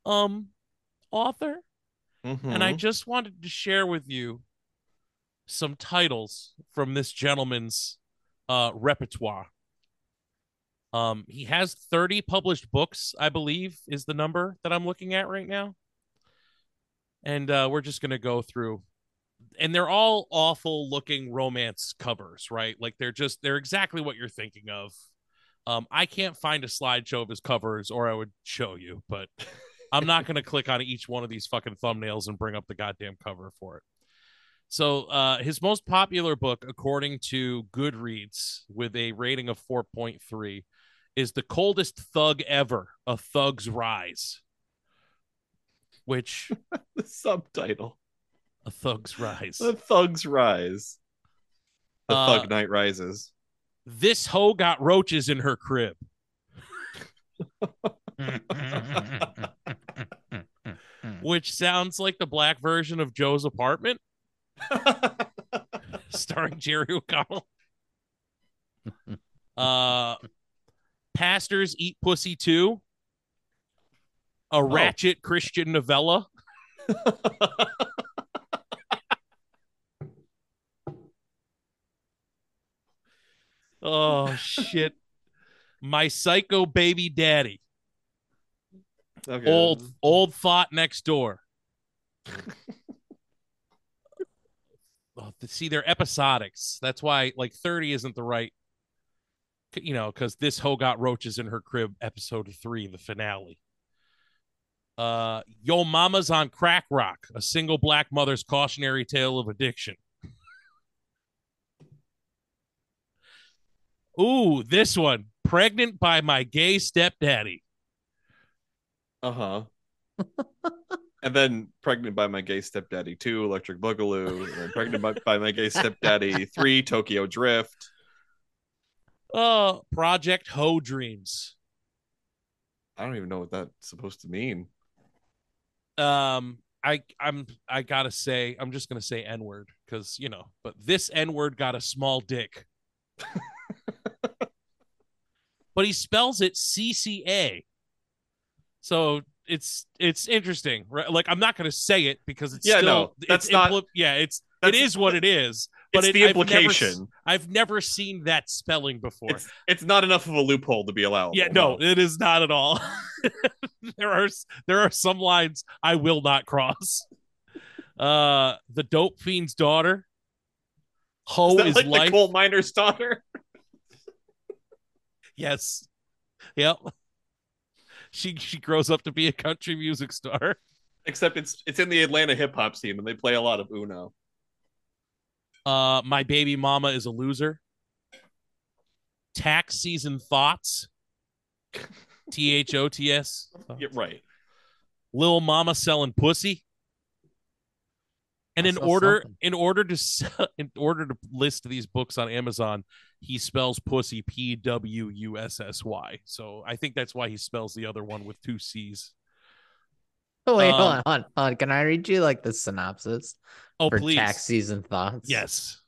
Speaker 1: um author. And I just wanted to share with you some titles from this gentleman's uh, repertoire. Um, he has 30 published books, I believe, is the number that I'm looking at right now. And uh, we're just going to go through. And they're all awful looking romance covers, right? Like they're just, they're exactly what you're thinking of. Um, I can't find a slideshow of his covers or I would show you, but I'm not going to click on each one of these fucking thumbnails and bring up the goddamn cover for it. So, uh, his most popular book, according to Goodreads, with a rating of 4.3, is The Coldest Thug Ever A Thug's Rise. Which,
Speaker 3: the subtitle.
Speaker 1: A Thug's Rise.
Speaker 3: The Thugs Rise. The
Speaker 1: Uh,
Speaker 3: Thug Night Rises.
Speaker 1: This hoe got roaches in her crib. Which sounds like the black version of Joe's apartment, starring Jerry O'Connell. uh, pastors eat pussy too. A ratchet Christian novella. oh shit! My psycho baby daddy.
Speaker 3: Okay.
Speaker 1: Old old thought next door. Oh, see, they're episodics. That's why like 30 isn't the right, you know, because this hoe got roaches in her crib, episode three, the finale. Uh, Yo Mama's on Crack Rock, a single black mother's cautionary tale of addiction. Ooh, this one, pregnant by my gay stepdaddy.
Speaker 3: Uh huh. and then pregnant by my gay stepdaddy two, Electric Boogaloo. And then pregnant by, by my gay stepdaddy three, Tokyo Drift.
Speaker 1: Uh, Project Ho Dreams.
Speaker 3: I don't even know what that's supposed to mean.
Speaker 1: um i i'm i gotta say i'm just gonna say n-word because you know but this n-word got a small dick but he spells it cca so it's it's interesting right like i'm not gonna say it because it's
Speaker 3: Yeah,
Speaker 1: still
Speaker 3: no,
Speaker 1: it's
Speaker 3: that's not-
Speaker 1: impli- yeah it's it is what it is but
Speaker 3: It's
Speaker 1: it,
Speaker 3: the
Speaker 1: I've never
Speaker 3: implication.
Speaker 1: I've never seen that spelling before
Speaker 3: It's it's not enough of a loophole to be allowed.
Speaker 1: yeah, no, it is not at all. there are there are some lines I will not cross. Uh, the dope fiend's daughter. Ho
Speaker 3: Is
Speaker 1: is
Speaker 3: like
Speaker 1: life.
Speaker 3: the coal miner's daughter?
Speaker 1: yes. Yep. She she grows up to be a country music star.
Speaker 3: Except it's it's in the Atlanta hip hop scene and they play a lot of Uno.
Speaker 1: Uh, my baby mama is a loser. Tax season thoughts. T H O T S.
Speaker 3: Right.
Speaker 1: Lil Mama selling pussy. And in order
Speaker 2: something.
Speaker 1: in order to sell, in order to list these books on Amazon, he spells pussy P W U S S Y. So I think that's why he spells the other one with two C's.
Speaker 2: Oh wait, hold
Speaker 1: Um,
Speaker 2: on, hold on, hold on. Can I read you like the synopsis?
Speaker 1: Oh,
Speaker 2: for
Speaker 1: please.
Speaker 2: tax season thoughts?
Speaker 1: Yes.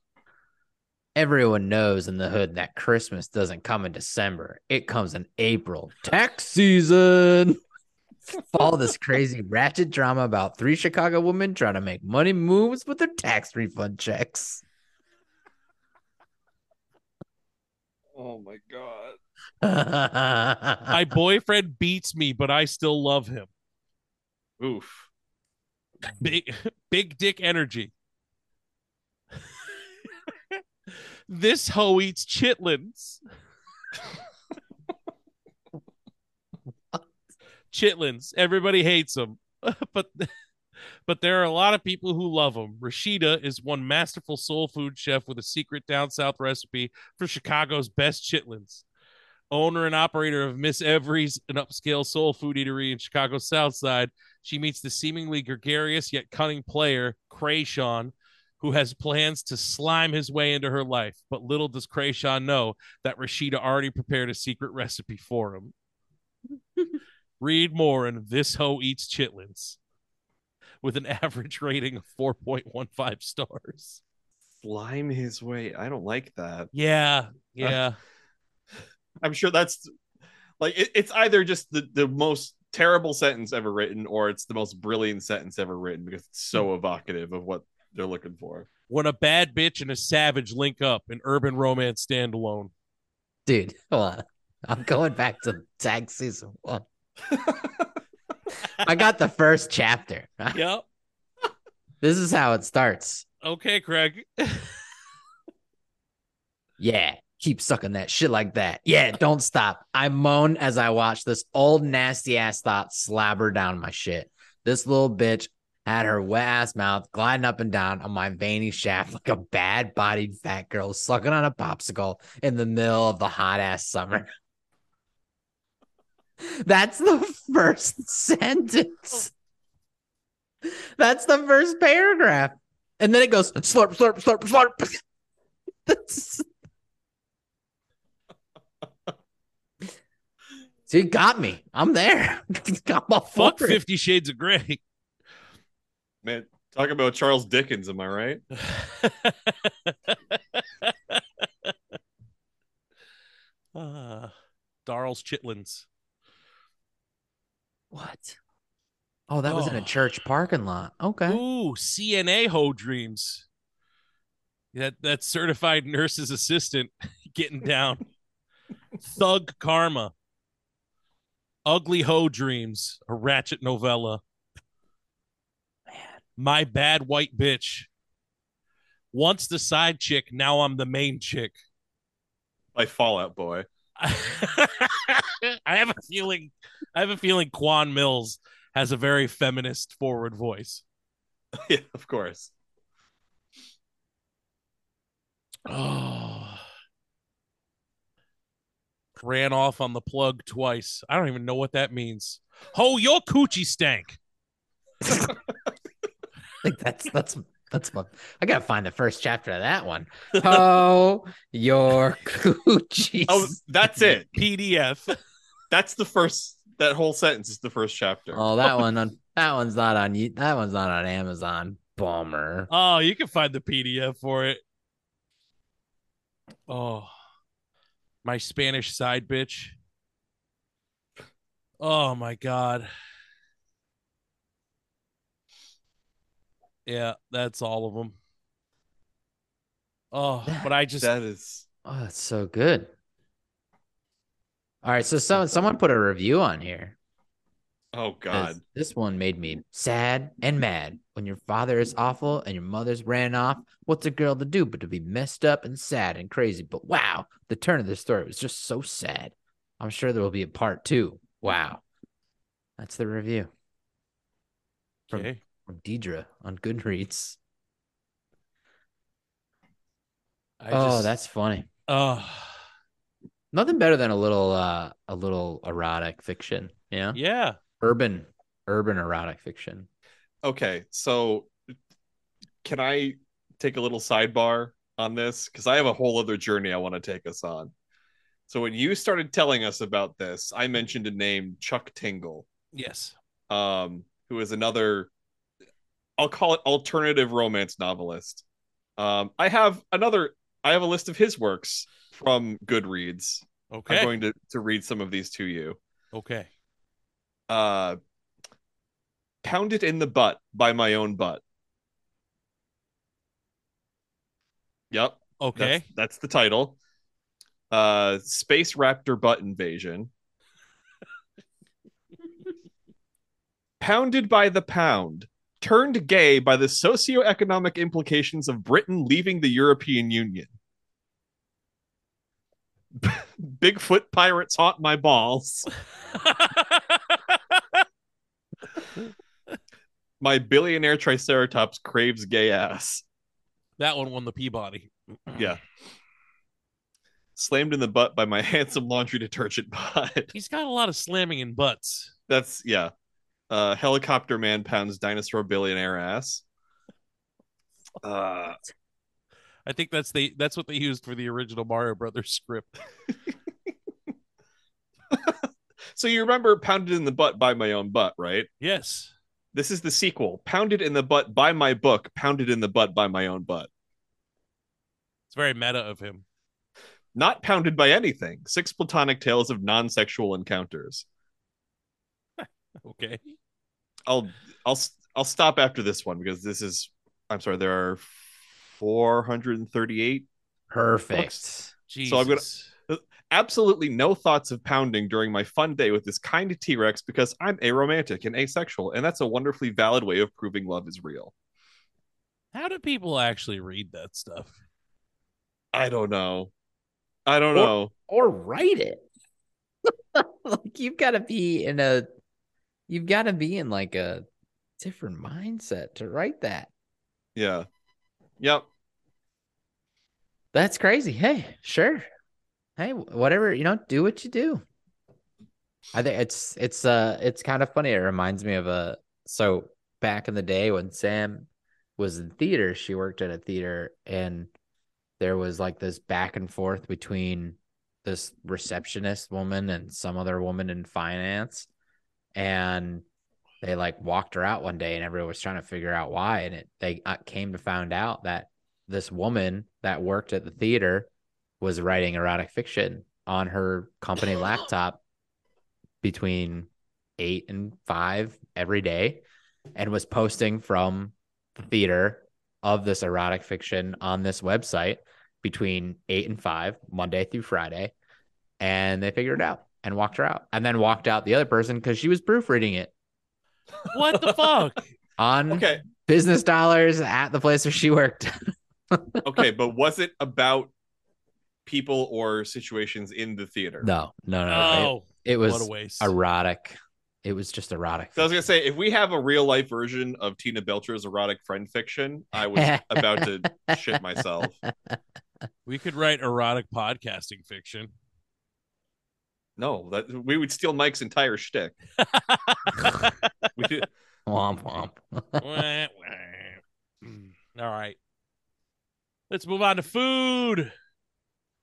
Speaker 2: Everyone knows in the hood that Christmas doesn't come in December. It comes in April. Tax season. Follow this crazy ratchet drama about three Chicago women trying to make money moves with their tax refund checks.
Speaker 3: Oh my god.
Speaker 1: My boyfriend beats me, but I still love him.
Speaker 3: Oof.
Speaker 1: Big big dick energy. this hoe eats chitlins. chitlins. Everybody hates them, but but there are a lot of people who love them. Rashida is one masterful soul food chef with a secret down south recipe for Chicago's best chitlins. Owner and operator of Miss Every's, an upscale soul food eatery in Chicago's South Side, she meets the seemingly gregarious yet cunning player, Krayshawn, who has plans to slime his way into her life. But little does Krayshawn know that Rashida already prepared a secret recipe for him. Read more in This Hoe Eats Chitlins with an average rating of 4.15 stars.
Speaker 3: Slime his way. I don't like that.
Speaker 1: Yeah, uh, yeah.
Speaker 3: I'm sure that's like it, it's either just the, the most terrible sentence ever written or it's the most brilliant sentence ever written because it's so hmm. evocative of what they're looking for.
Speaker 1: when a bad bitch and a savage link up, an urban romance standalone.
Speaker 2: Dude, hold on. I'm going back to tag season one. I got the first chapter.
Speaker 1: Yep.
Speaker 2: This is how it starts.
Speaker 1: Okay, Craig.
Speaker 2: Yeah, keep sucking that shit like that. Yeah, don't stop. I moan as I watch this old nasty ass thought slabber down my shit. This little bitch had her wet ass mouth gliding up and down on my veiny shaft like a bad bodied fat girl sucking on a popsicle in the middle of the hot ass summer. That's the first sentence. That's the first paragraph. And then it goes slurp, slurp, slurp, slurp. That's- So you got me. I'm there. I'm all
Speaker 1: Fuck
Speaker 2: for.
Speaker 1: Fifty Shades of Grey.
Speaker 3: Man, talk about Charles Dickens, am I right?
Speaker 1: uh, Darl's Chitlins.
Speaker 2: What? Oh, that was in a
Speaker 1: Oh.
Speaker 2: church parking lot. Okay.
Speaker 1: Ooh, CNA Ho Dreams. That that certified nurse's assistant getting down. Thug Karma. Ugly Ho Dreams, a ratchet novella.
Speaker 2: Man.
Speaker 1: My bad white bitch. Once the side chick, now I'm the main chick.
Speaker 3: By Fall Out Boy.
Speaker 1: I have a feeling I have a feeling Quan Millz has a very feminist forward voice.
Speaker 3: yeah, of course.
Speaker 1: Oh. Ran off on the plug twice. I don't even know what that means. Oh, your coochie stank.
Speaker 2: Like that's that's that's my I gotta find the first chapter of that one. Oh, your coochie.
Speaker 3: Oh, that's it.
Speaker 1: PDF.
Speaker 3: That's the first. That whole sentence is the first chapter.
Speaker 2: Oh, that one on that one's not on. That one's not on Amazon. Bummer.
Speaker 1: Oh, you can find the PDF for it. Oh, my Spanish side bitch. Oh my god. Yeah, that's all of them. Oh, but I just
Speaker 3: that is.
Speaker 2: Oh, that's so good. All right, so someone someone put a review on here.
Speaker 3: Oh God.
Speaker 2: This one made me sad and mad. When your father is awful and your mother's ran off, what's a girl to do but to be messed up and sad and crazy? But wow, the turn of the story was just so sad. I'm sure there will be a part two. Wow. That's the review from,
Speaker 1: okay.
Speaker 2: From Deidre on Goodreads.
Speaker 1: I
Speaker 2: oh,
Speaker 1: just-
Speaker 2: that's funny.
Speaker 1: oh
Speaker 2: Nothing better than a little uh a little erotic fiction, Yeah.
Speaker 1: yeah.
Speaker 2: Urban urban erotic fiction.
Speaker 3: Okay, so can I take a little sidebar on this? Because I have a whole other journey I want to take us on. So when you started telling us about this, I mentioned a name, Chuck Tingle,
Speaker 1: Yes.
Speaker 3: um, who is another I'll call it alternative romance novelist. Um, I have another. I have a list of his works from Goodreads.
Speaker 1: Okay.
Speaker 3: I'm going to to read some of these to you.
Speaker 1: Okay.
Speaker 3: Uh, "Pound It in the Butt" by my own butt. Yep.
Speaker 1: Okay.
Speaker 3: That's, that's the title. Uh, Space Raptor Butt Invasion. Pounded by the pound, turned gay by the socioeconomic implications of Britain leaving the European Union. Bigfoot pirates haunt my balls. My billionaire triceratops craves gay ass.
Speaker 1: that one won the Peabody.
Speaker 3: Yeah. Slammed in the butt by my handsome laundry detergent butt.
Speaker 1: He's got a lot of slamming in butts.
Speaker 3: That's yeah. Uh helicopter man pounds dinosaur billionaire ass. Uh
Speaker 1: I think that's the that's what they used for the original Mario Brothers script.
Speaker 3: so you remember pounded in the butt by my own butt, right?
Speaker 1: Yes.
Speaker 3: This is the sequel. Pounded in the butt by my book, pounded in the butt by my own butt.
Speaker 1: It's very meta of him.
Speaker 3: Not pounded by anything. Six platonic tales of non-sexual encounters.
Speaker 1: Okay.
Speaker 3: I'll I'll I'll stop after this one because this is I'm sorry, there are 438
Speaker 2: Perfect.
Speaker 1: Jesus.
Speaker 3: So I'm gonna- absolutely no thoughts of pounding during my fun day with this kind of T-Rex because I'm aromantic and asexual, and that's a wonderfully valid way of proving love is real.
Speaker 1: How do people actually read that stuff?
Speaker 3: I don't know. I don't
Speaker 2: Or-
Speaker 3: know.
Speaker 2: Or write it. like you've got to be in a you've got to be in like a different mindset to write that.
Speaker 3: Yeah. Yep.
Speaker 2: That's crazy. Hey, sure. Hey, whatever, you know, do what you do. I think it's it's uh it's kind of funny. It reminds me of a so back in the day when Sam was in theater, she worked at a theater and there was like this back and forth between this receptionist woman and some other woman in finance and they like walked her out one day and everyone was trying to figure out why and it they uh, came to find out that this woman that worked at the theater was writing erotic fiction on her company laptop between 8 and 5 every day and was posting from the theater of this erotic fiction on this website between 8 and 5 Monday through Friday and they figured it out and walked her out and then walked out the other person cuz she was proofreading it
Speaker 1: What the fuck?
Speaker 2: on
Speaker 3: Okay.
Speaker 2: business dollars at the place where she worked.
Speaker 3: Okay, but was it about people or situations in the theater?
Speaker 2: no, no, no.
Speaker 1: Oh,
Speaker 2: It, it was
Speaker 1: what a waste.
Speaker 2: erotic. It was just erotic.
Speaker 3: So I was gonna say, if we have a real life version of Tina Belcher's erotic friend fiction, I was about to shit myself.
Speaker 1: We could write erotic podcasting fiction.
Speaker 3: No, that we would steal Mike's entire shtick. We
Speaker 2: Womp womp.
Speaker 1: Wah, wah. All right. Let's move on to food.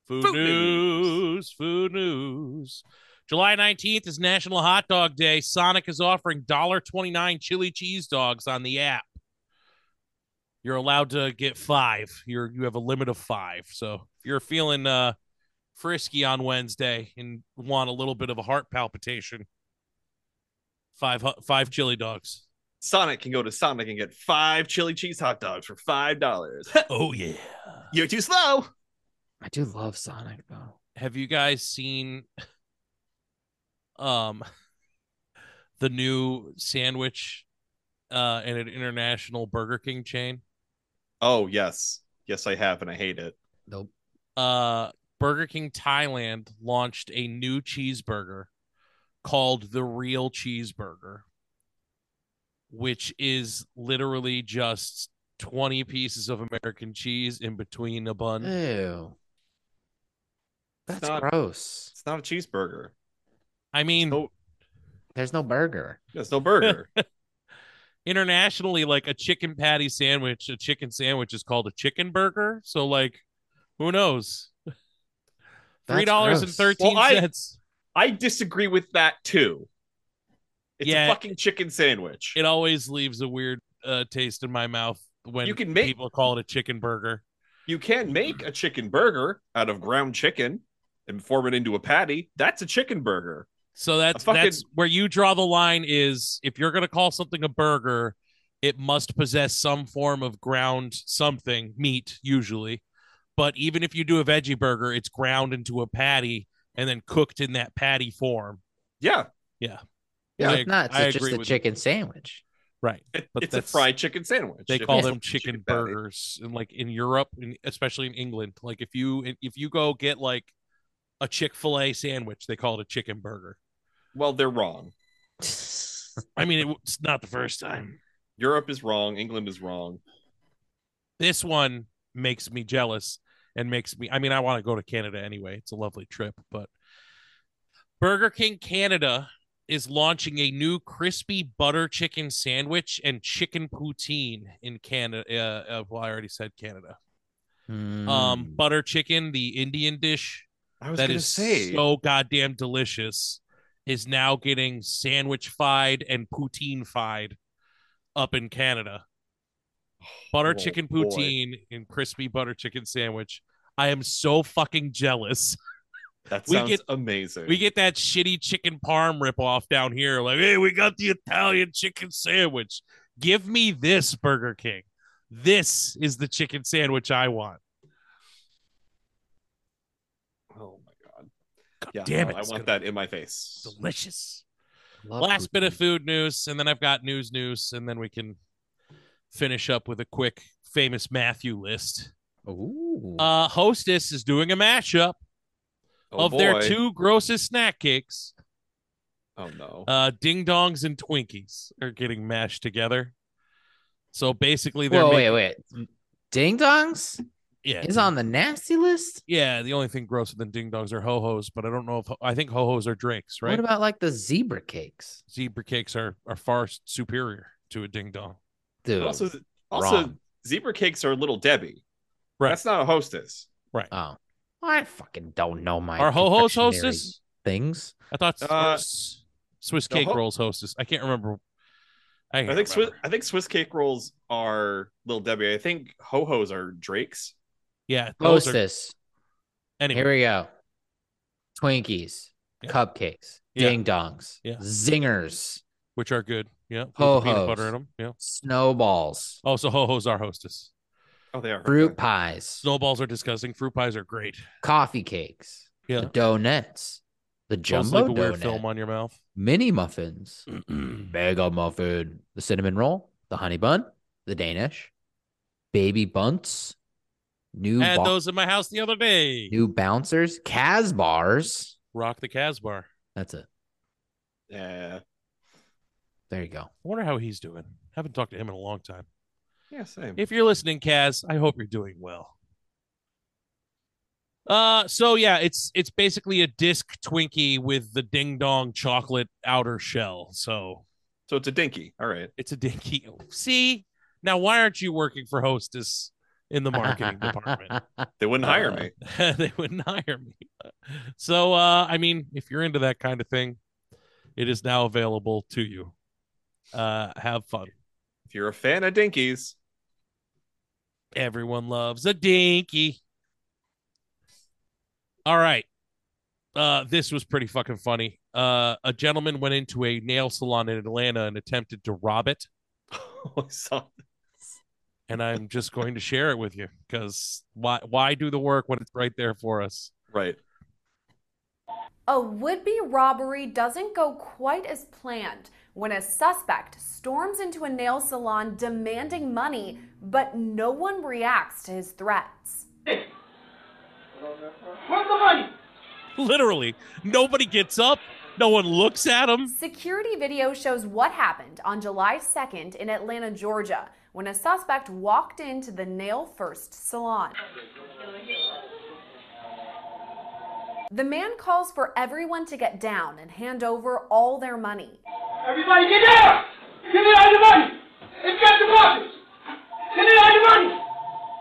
Speaker 1: Food,
Speaker 3: Food
Speaker 1: news. Food news. July 19th is National Hot Dog Day. Sonic is offering $1.29 chili cheese dogs on the app. You're allowed to get five. You're you have a limit of five. So if you're feeling uh frisky on Wednesday and want a little bit of a heart palpitation, five five chili dogs.
Speaker 3: Sonic can go to Sonic and get five chili cheese hot dogs for five dollars.
Speaker 1: Oh yeah.
Speaker 3: You're too slow.
Speaker 2: I do love Sonic though.
Speaker 1: have you guys seen um the new sandwich uh in an international Burger King chain?
Speaker 3: Oh yes, yes I have, and I hate it.
Speaker 2: Nope.
Speaker 1: Uh Burger King Thailand launched a new cheeseburger called the Real Cheeseburger, which is literally just 20 pieces of American cheese in between a bun.
Speaker 2: Ew. That's
Speaker 3: not-
Speaker 2: gross.
Speaker 3: It's not a cheeseburger.
Speaker 1: I mean,
Speaker 3: No,
Speaker 2: There's no burger.
Speaker 3: There's no burger.
Speaker 1: internationally like a chicken patty sandwich a chicken sandwich is called a chicken burger so like who knows
Speaker 2: That's
Speaker 1: three dollars and thirteen
Speaker 3: Well, I- I disagree with that too. It's
Speaker 1: Yeah.
Speaker 3: a fucking chicken sandwich.
Speaker 1: it always leaves a weird uh, taste in my mouth when
Speaker 3: You can make-
Speaker 1: people call it a chicken burger.
Speaker 3: You can make a chicken burger out of ground chicken and form it into a patty. That's a chicken burger.
Speaker 1: So that's
Speaker 3: fucking-
Speaker 1: that's where you draw the line is if you're gonna call something a burger, it must possess some form of ground something, meat usually. But even if you do a veggie burger, it's ground into a patty and then cooked in that patty form.
Speaker 3: Yeah,
Speaker 1: Yeah.
Speaker 2: Yeah,
Speaker 1: I-
Speaker 2: it's not.
Speaker 1: I
Speaker 2: It's just
Speaker 1: agree
Speaker 2: a
Speaker 1: with you.
Speaker 2: chicken sandwich.
Speaker 1: Right.
Speaker 3: it-
Speaker 1: But
Speaker 3: it's a fried chicken sandwich.
Speaker 1: They call them
Speaker 3: a
Speaker 1: chicken
Speaker 3: patty.
Speaker 1: burgers and like in Europe, and especially in England. Like if you if you go get like a Chick-fil-A sandwich, they call it a chicken burger.
Speaker 3: Well, they're wrong.
Speaker 1: I mean, it- it's not the first time.
Speaker 3: Europe is wrong. England is wrong.
Speaker 1: this one makes me jealous and makes me i mean i want to go to canada anyway it's a lovely trip but burger king canada is launching a new crispy butter chicken sandwich and chicken poutine in canada uh, uh, well i already said canada um
Speaker 2: Mm.
Speaker 1: butter chicken the indian dish
Speaker 3: I was
Speaker 1: that
Speaker 3: say.
Speaker 1: so goddamn delicious is now getting sandwich fied and poutine fied up in Canada. Butter
Speaker 3: Oh,
Speaker 1: chicken
Speaker 3: boy.
Speaker 1: poutine and crispy butter chicken sandwich. I am so fucking jealous.
Speaker 3: that
Speaker 1: we
Speaker 3: sounds
Speaker 1: get-
Speaker 3: amazing.
Speaker 1: We get that shitty chicken parm ripoff down here. Like, hey, we got the Italian chicken sandwich. Give me this, Burger King. This is the chicken sandwich I want.
Speaker 3: oh my god. Yeah,
Speaker 1: damn
Speaker 3: no,
Speaker 1: it,
Speaker 3: I want
Speaker 1: gonna
Speaker 3: that in my face.
Speaker 1: Delicious.
Speaker 2: Love
Speaker 1: last bit of food news, and then I've got news news, and then we can finish up with a quick famous Matthew list.
Speaker 2: Ooh.
Speaker 1: Uh Hostess is doing a mashup
Speaker 3: Oh,
Speaker 1: of their two grossest snack cakes.
Speaker 3: Oh no.
Speaker 1: Uh Ding Dongs and Twinkies are getting mashed together. So basically they're
Speaker 2: Whoa,
Speaker 1: making,
Speaker 2: wait, wait. Ding dongs
Speaker 1: yeah,
Speaker 2: is on the nasty list.
Speaker 1: yeah, the only thing grosser than ding dongs are ho-hos, but I don't know if I think ho-hos are drinks, right?
Speaker 2: What about like the zebra cakes,
Speaker 1: Zebra cakes are are far superior to a ding dong.
Speaker 2: Dude?
Speaker 3: also, also,
Speaker 2: wrong.
Speaker 3: zebra cakes are little Debbie.
Speaker 1: Right.
Speaker 3: That's not a hostess. Right.
Speaker 2: Oh, I fucking don't know my.
Speaker 1: Are ho-hos hostess?
Speaker 2: things?
Speaker 1: I thought
Speaker 3: Uh,
Speaker 1: Swiss, Swiss cake
Speaker 3: ho-
Speaker 1: rolls hostess. I can't remember. I,
Speaker 3: I
Speaker 1: can't
Speaker 3: think Swiss. I think Swiss cake rolls are little Debbie. I think ho hos are Drake's.
Speaker 1: Yeah, those are
Speaker 2: Hostess.
Speaker 1: anyway.
Speaker 2: Here we go. Twinkies,
Speaker 1: Yeah.
Speaker 2: cupcakes,
Speaker 1: Yeah.
Speaker 2: ding dongs,
Speaker 1: Yeah.
Speaker 2: zingers,
Speaker 1: which are good. Yeah, with the peanut
Speaker 2: Ho-hos.
Speaker 1: butter in them. Yeah.
Speaker 2: snowballs,
Speaker 1: Oh, so ho hos are hostess.
Speaker 3: Oh, they are
Speaker 2: fruit
Speaker 3: okay.
Speaker 2: pies,
Speaker 1: Snowballs are disgusting. Fruit pies are great.
Speaker 2: coffee cakes,
Speaker 1: Yeah.
Speaker 2: the donuts, the jumbo
Speaker 1: like a weird
Speaker 2: donut,
Speaker 1: film on your mouth.
Speaker 2: mini muffins, mega muffin, the cinnamon roll, the honey bun, the Danish, baby bunts, new
Speaker 1: Had
Speaker 2: bo-
Speaker 1: those in my house the other day.
Speaker 2: new bouncers, Kaz bars.
Speaker 1: Rock the Casbar.
Speaker 2: That's it.
Speaker 3: Yeah.
Speaker 2: There you go.
Speaker 1: I wonder how he's doing. Haven't talked to him in a long time.
Speaker 3: Yeah. Same.
Speaker 1: If you're listening, Kaz, I hope you're doing well. Uh, so yeah, it's it's basically a disc Twinkie with the ding dong chocolate outer shell. So
Speaker 3: so it's a dinky. All right.
Speaker 1: it's a dinky. See, now why aren't you working for Hostess in the marketing department?
Speaker 3: They wouldn't hire me.
Speaker 1: they wouldn't hire me. So, uh, I mean, if you're into that kind of thing, it is now available to you. Uh, have fun.
Speaker 3: If you're a fan of dinkies,
Speaker 1: Everyone loves a dinky. All right. Uh, this was pretty fucking funny. Uh, a gentleman went into a nail salon in Atlanta and attempted to rob it.
Speaker 3: I saw this.
Speaker 1: And I'm just going to share it with you because why why do the work when it's right there for us?
Speaker 3: right.
Speaker 11: A would be robbery doesn't go quite as planned when a suspect storms into a nail salon demanding money, but no one reacts to his threats.
Speaker 8: Where's the money?
Speaker 1: Literally, nobody gets up, no one looks at him.
Speaker 11: Security video shows what happened on July 2nd in Atlanta, Georgia, when a suspect walked into the Nail First salon. The man calls for everyone to get down and hand over all their money.
Speaker 8: Everybody get down! Give me all your money! It's got the boxes! Give me all your money!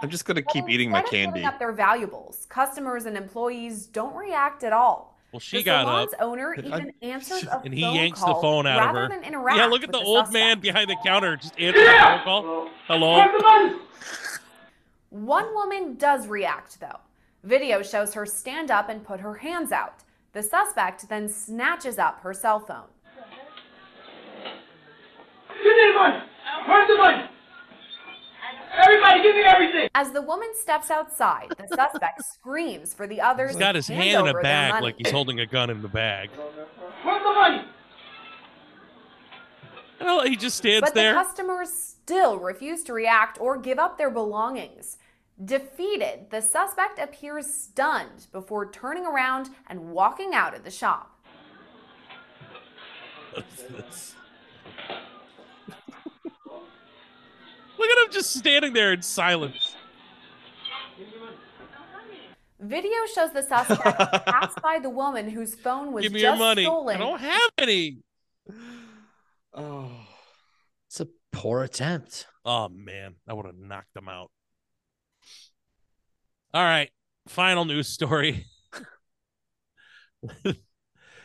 Speaker 3: I'm just gonna keep eating my
Speaker 11: Instead of
Speaker 3: candy.
Speaker 11: filling up their valuables, customers and employees don't react at all.
Speaker 1: Well, she
Speaker 11: the
Speaker 1: got
Speaker 11: salon's
Speaker 1: up
Speaker 11: owner even answers a
Speaker 1: and he
Speaker 11: phone
Speaker 1: yanks the
Speaker 11: call
Speaker 1: phone out of
Speaker 11: rather
Speaker 1: her.
Speaker 11: than interact
Speaker 1: Yeah, look at
Speaker 11: with
Speaker 1: the old
Speaker 11: suspect.
Speaker 1: man behind the counter just answering the phone call. Hello.
Speaker 11: One woman does react, though. Video shows her stand up and put her hands out. The suspect then snatches up her cell phone.
Speaker 8: The money? Everybody, give me everything!
Speaker 11: As the woman steps outside, the suspect screams for the others
Speaker 1: He's got his
Speaker 11: hand
Speaker 1: hand in a bag like he's holding a gun in the bag.
Speaker 8: Where's the money?
Speaker 1: Well, he just stands
Speaker 11: But
Speaker 1: there.
Speaker 11: the customers still refuse to react or give up their belongings. Defeated, the suspect appears stunned before turning around and walking out of the shop.
Speaker 1: What's this? Look at him just standing there in silence.
Speaker 11: Video shows the suspect pass by the woman whose phone was
Speaker 1: Give me
Speaker 11: just
Speaker 1: your money.
Speaker 11: stolen.
Speaker 1: I don't have any.
Speaker 3: Oh.
Speaker 2: It's a poor attempt.
Speaker 1: Oh man, I would have knocked him out. All right, final news story.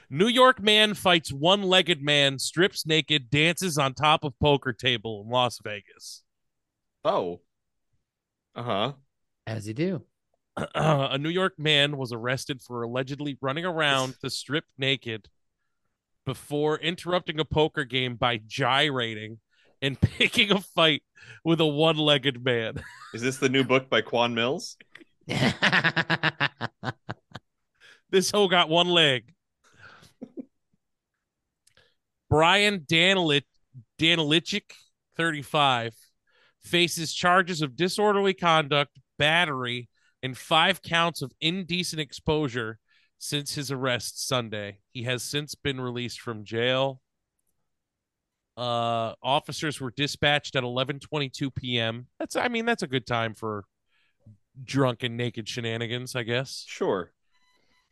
Speaker 1: New York man fights one-legged man, strips naked, dances on top of poker table in Las Vegas.
Speaker 3: Oh. Uh huh.
Speaker 2: As you do.
Speaker 1: a New York man was arrested for allegedly running around the strip naked before interrupting a poker game by gyrating and picking a fight with a one-legged man.
Speaker 3: Is this the new book by Quan Millz?
Speaker 1: this hoe got one leg. Brian Danilich, Danilichik, 35, faces charges of disorderly conduct, battery, and five counts of indecent exposure since his arrest Sunday. He has since been released from jail. Uh, officers were dispatched at 11:22 p.m. That's, I mean, that's a good time for drunken naked shenanigans, I guess.
Speaker 3: Sure.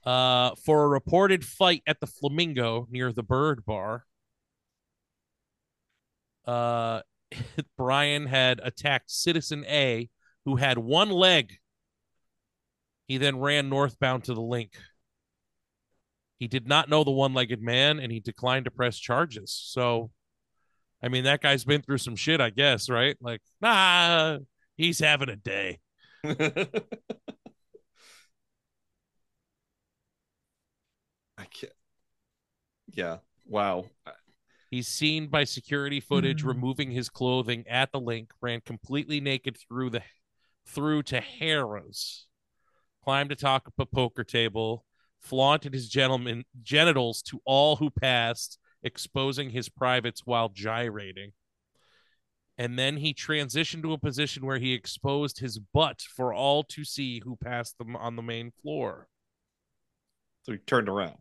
Speaker 1: Uh, for a reported fight at the Flamingo near the Bird Bar. Uh, Brian had attacked Citizen A, who had one leg. He then ran northbound to the LINQ. He did not know the one legged man and he declined to press charges. So, I mean, that guy's been through some shit, I guess, right? Like, nah, he's having a day.
Speaker 3: I can't. Yeah. Wow.
Speaker 1: He's seen by security footage
Speaker 3: Hmm.
Speaker 1: removing his clothing at the LINQ, ran completely naked through the through to Harrah's, climbed atop a poker table, flaunted his gentleman genitals to all who passed, exposing his privates while gyrating. And then he transitioned to a position where he exposed his butt for all to see who passed them on the main floor.
Speaker 3: So he turned around.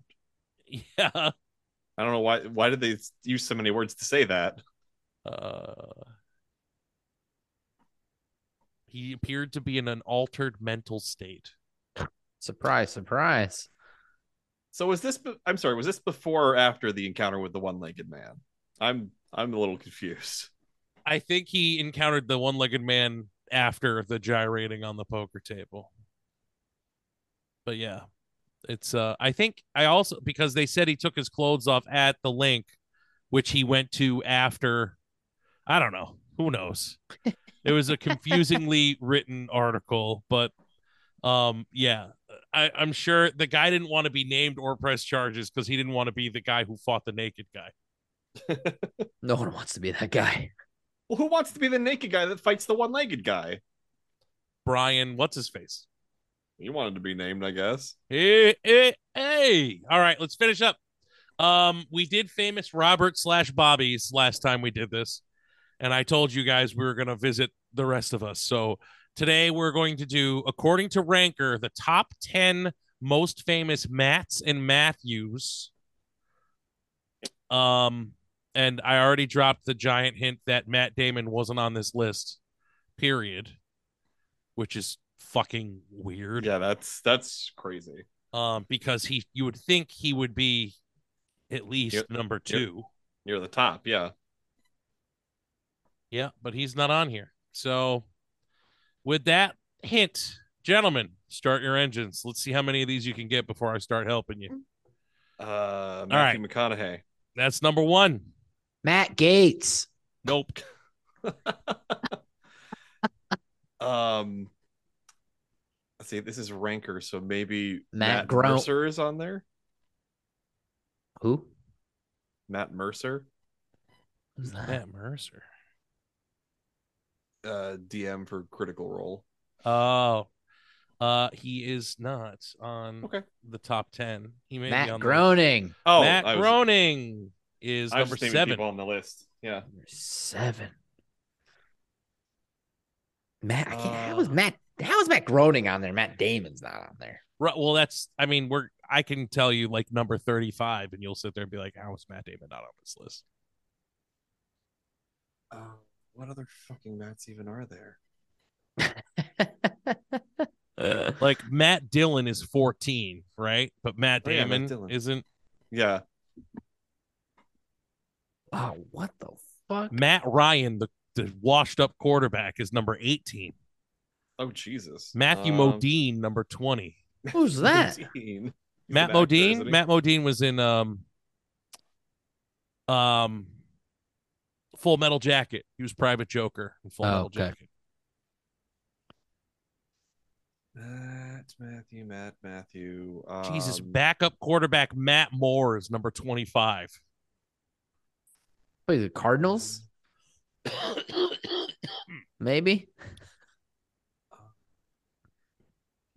Speaker 1: Yeah.
Speaker 3: I don't know why. Why did they use so many words to say that?
Speaker 1: Uh, he appeared to be in an altered mental state.
Speaker 2: Surprise, surprise.
Speaker 3: So was this? be- I'm sorry. Was this before or after the encounter with the one-legged man? I'm I'm a little confused.
Speaker 1: I think he encountered the one-legged man after the gyrating on the poker table. But yeah, it's uh I think I also because they said he took his clothes off at the LINQ, which he went to after. I don't know. Who knows? it was a confusingly written article, but um yeah, I, I'm sure the guy didn't want to be named or press charges because he didn't want to be the guy who fought the naked guy.
Speaker 2: No one wants to be that guy.
Speaker 3: Well, who wants to be the naked guy that fights the one-legged guy?
Speaker 1: Brian, what's his face?
Speaker 3: He wanted to be named, I guess.
Speaker 1: Hey, hey, hey. All right, let's finish up. Um, we did famous Robert slash Bobby's last time we did this, and I told you guys we were gonna visit the rest of us. So today we're going to do, according to Ranker, the top ten most famous Matts and Matthews. Um, and I already dropped the giant hint that Matt Damon wasn't on this list, period, which is fucking weird
Speaker 3: Yeah, that's that's crazy.
Speaker 1: um, because he you would think he would be at least
Speaker 3: Yep.
Speaker 1: number
Speaker 3: Yep.
Speaker 1: two.
Speaker 3: Near the top. Yeah.
Speaker 1: Yeah, but he's not on here. So, with that hint, gentlemen, start your engines. Let's see how many of these you can get before I start helping you.
Speaker 3: Uh, Matthew McConaughey.
Speaker 1: That's number one.
Speaker 2: Matt Gaetz.
Speaker 1: Nope.
Speaker 3: Um, let's see. This is Ranker, so maybe
Speaker 2: Matt
Speaker 3: Matt,
Speaker 2: Gro-
Speaker 3: Mercer is on there.
Speaker 2: Who?
Speaker 3: Matt Mercer,
Speaker 2: Who's that?
Speaker 1: Matt Mercer.
Speaker 3: uh, DM for Critical Role.
Speaker 1: Oh, uh, he is not on
Speaker 3: Okay.
Speaker 1: the top ten. He may be
Speaker 2: Matt
Speaker 1: on the-
Speaker 2: Groening.
Speaker 3: Oh,
Speaker 1: Matt
Speaker 3: I was,
Speaker 1: Groening is
Speaker 3: I was
Speaker 1: number
Speaker 3: just
Speaker 1: seven.
Speaker 3: on the list. Yeah.
Speaker 2: Number seven. Matt, I can't, how was
Speaker 3: Uh,
Speaker 2: Matt? How is Matt Groening on there? Matt Damon's not on there.
Speaker 1: Right. Well, that's. I mean, we're. I can tell you like number thirty-five, and you'll sit there and be like, "How is Matt Damon not on this list?"
Speaker 3: Uh, what other fucking Matts even are there?
Speaker 1: Like Matt Dillon is fourteen, right? But Matt
Speaker 3: Oh, yeah, Matt
Speaker 1: Damon isn't.
Speaker 3: Yeah.
Speaker 2: Oh, what the fuck?
Speaker 1: Matt Ryan, the the washed-up quarterback, is number eighteen.
Speaker 3: Oh Jesus.
Speaker 1: Matthew
Speaker 3: Um,
Speaker 1: Modine, number twenty.
Speaker 2: Who's that?
Speaker 3: Modine.
Speaker 1: Matt
Speaker 3: actor,
Speaker 1: Modine. Matt Modine was in um um Full Metal Jacket. He was Private Joker in Full
Speaker 2: Oh,
Speaker 1: Metal
Speaker 2: okay.
Speaker 1: Jacket.
Speaker 3: Matt, Matthew, Matt, Matthew.
Speaker 1: Jesus,
Speaker 3: um,
Speaker 1: backup quarterback Matt Moore is number twenty-five.
Speaker 2: Wait, the Cardinals? Maybe.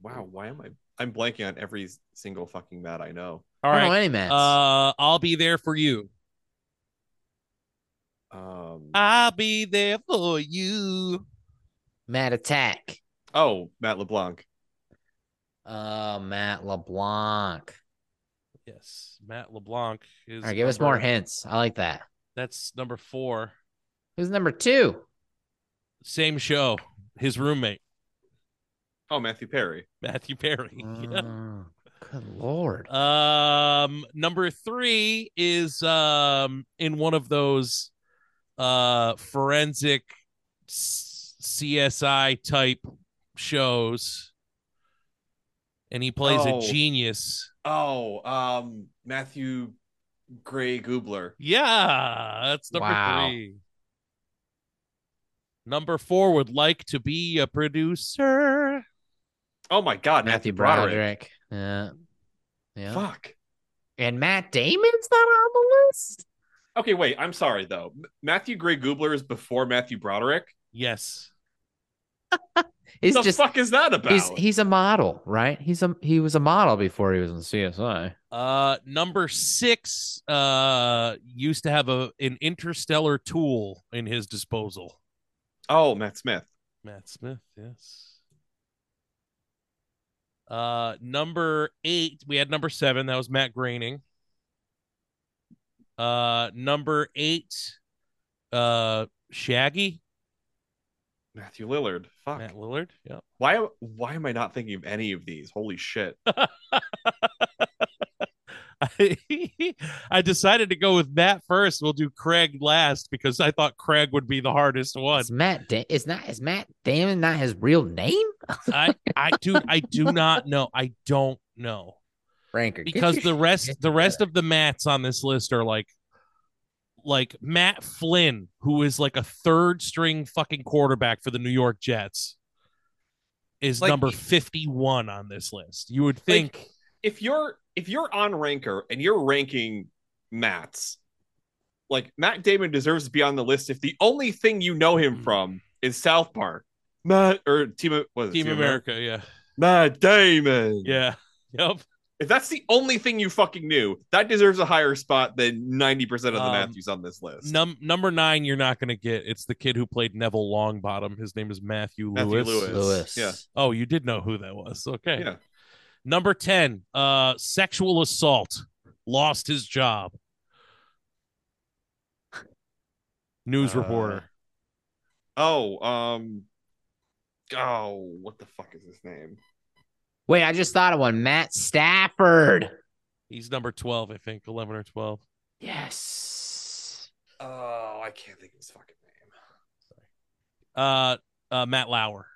Speaker 3: Wow, why am I? I'm blanking on every single fucking Matt I know.
Speaker 1: All right,
Speaker 2: I don't know
Speaker 1: right,
Speaker 2: any Matts.
Speaker 1: uh, I'll be there for you.
Speaker 3: Um.
Speaker 1: I'll be there for you.
Speaker 2: Matt Attack.
Speaker 3: Oh, Matt LeBlanc.
Speaker 2: Uh, Matt LeBlanc.
Speaker 1: Yes, Matt LeBlanc is.
Speaker 2: All right, give us more hints. I like that.
Speaker 1: That's number four.
Speaker 2: Who's number two?
Speaker 1: Same show. His roommate
Speaker 3: Oh, Matthew Perry.
Speaker 1: Matthew Perry. Yeah.
Speaker 2: Oh, good lord.
Speaker 1: Um, number three is um in one of those uh forensic CSI type shows, and he plays
Speaker 3: Oh.
Speaker 1: a genius.
Speaker 3: Oh, um, Matthew Gray Gubler.
Speaker 1: Yeah, that's number
Speaker 2: Wow.
Speaker 1: three. Number four would like to be a producer.
Speaker 3: Oh my God,
Speaker 2: Matthew
Speaker 3: Matthew, Broderick.
Speaker 2: Broderick. Yeah. Yeah.
Speaker 3: Fuck.
Speaker 2: And Matt Damon's not on the list?
Speaker 3: Okay, wait. I'm sorry though. Matthew Gray Gubler is before Matthew Broderick.
Speaker 1: Yes.
Speaker 2: He's
Speaker 3: the
Speaker 2: just
Speaker 3: fuck is that about?
Speaker 2: he's he's a model, right? He's a he was a model before he was in CSI.
Speaker 1: Uh, number six uh used to have a an interstellar tool in his disposal.
Speaker 3: oh, Matt Smith.
Speaker 1: Matt Smith, yes. Uh, number eight, we had number seven. That was Matt Groening. Uh, number eight, uh, Shaggy,
Speaker 3: Matthew Lillard. Fuck.
Speaker 1: Matt Lillard. Yep.
Speaker 3: Why? Why am I not thinking of any of these? Holy shit.
Speaker 1: I, I decided to go with Matt first. We'll do Craig last because I thought Craig would be the hardest one.
Speaker 2: Is Matt da- is not is Matt Damon not his real name?
Speaker 1: I, I do, I do not know. I don't know.
Speaker 2: Ranker.
Speaker 1: because the rest the rest of the mats on this list are like like Matt Flynn, who is like a third string fucking quarterback for the New York Jets, is
Speaker 3: Like-
Speaker 1: number 51 on this list. You would think
Speaker 3: If you're if you're on Ranker and you're ranking Matt's, like Matt Damon deserves to be on the list. If the only thing you know
Speaker 1: Hmm.
Speaker 3: him from is South Park, Matt or Team was it
Speaker 1: Team America, yeah.
Speaker 3: Matt Damon.
Speaker 1: Yeah. Yep.
Speaker 3: If that's the only thing you fucking knew, that deserves a higher spot than 90% of the
Speaker 1: Um,
Speaker 3: Matthews on this list.
Speaker 1: Num- number 9 you're not going to get. It's the kid who played Neville Longbottom. His name is Matthew,
Speaker 3: Matthew
Speaker 1: Lewis.
Speaker 3: Lewis.
Speaker 2: Lewis.
Speaker 3: Yeah.
Speaker 1: Oh, you did know who that was. Okay.
Speaker 3: Yeah.
Speaker 1: Number 10, uh sexual assault. Lost his job. News
Speaker 3: Uh,
Speaker 1: reporter.
Speaker 3: Oh, um Oh, what the fuck is his name?
Speaker 2: Wait, I just thought of one. Matt Stafford.
Speaker 1: He's number 12, I think, 11 or 12.
Speaker 2: Yes.
Speaker 3: Oh, I can't think of his fucking name.
Speaker 1: Uh uh Matt Lauer.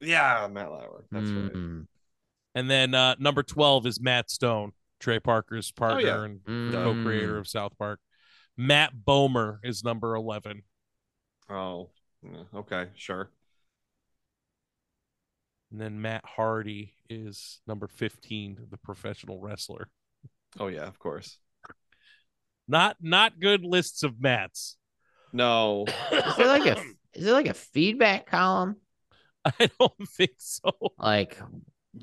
Speaker 3: Yeah, Matt Lauer. That's right.
Speaker 1: And then uh number 12 is Matt Stone. Trey Parker's partner
Speaker 3: yeah.
Speaker 1: and
Speaker 2: Mm.
Speaker 1: co-creator of South Park. Matt Bomer is number eleven.
Speaker 3: Oh, okay, sure.
Speaker 1: And then Matt Hardy is number 15, the professional wrestler.
Speaker 3: Oh yeah, of course.
Speaker 1: Not not good lists of Matts.
Speaker 3: No,
Speaker 2: Is there like a is there like a feedback column?
Speaker 1: I don't think so.
Speaker 2: Like,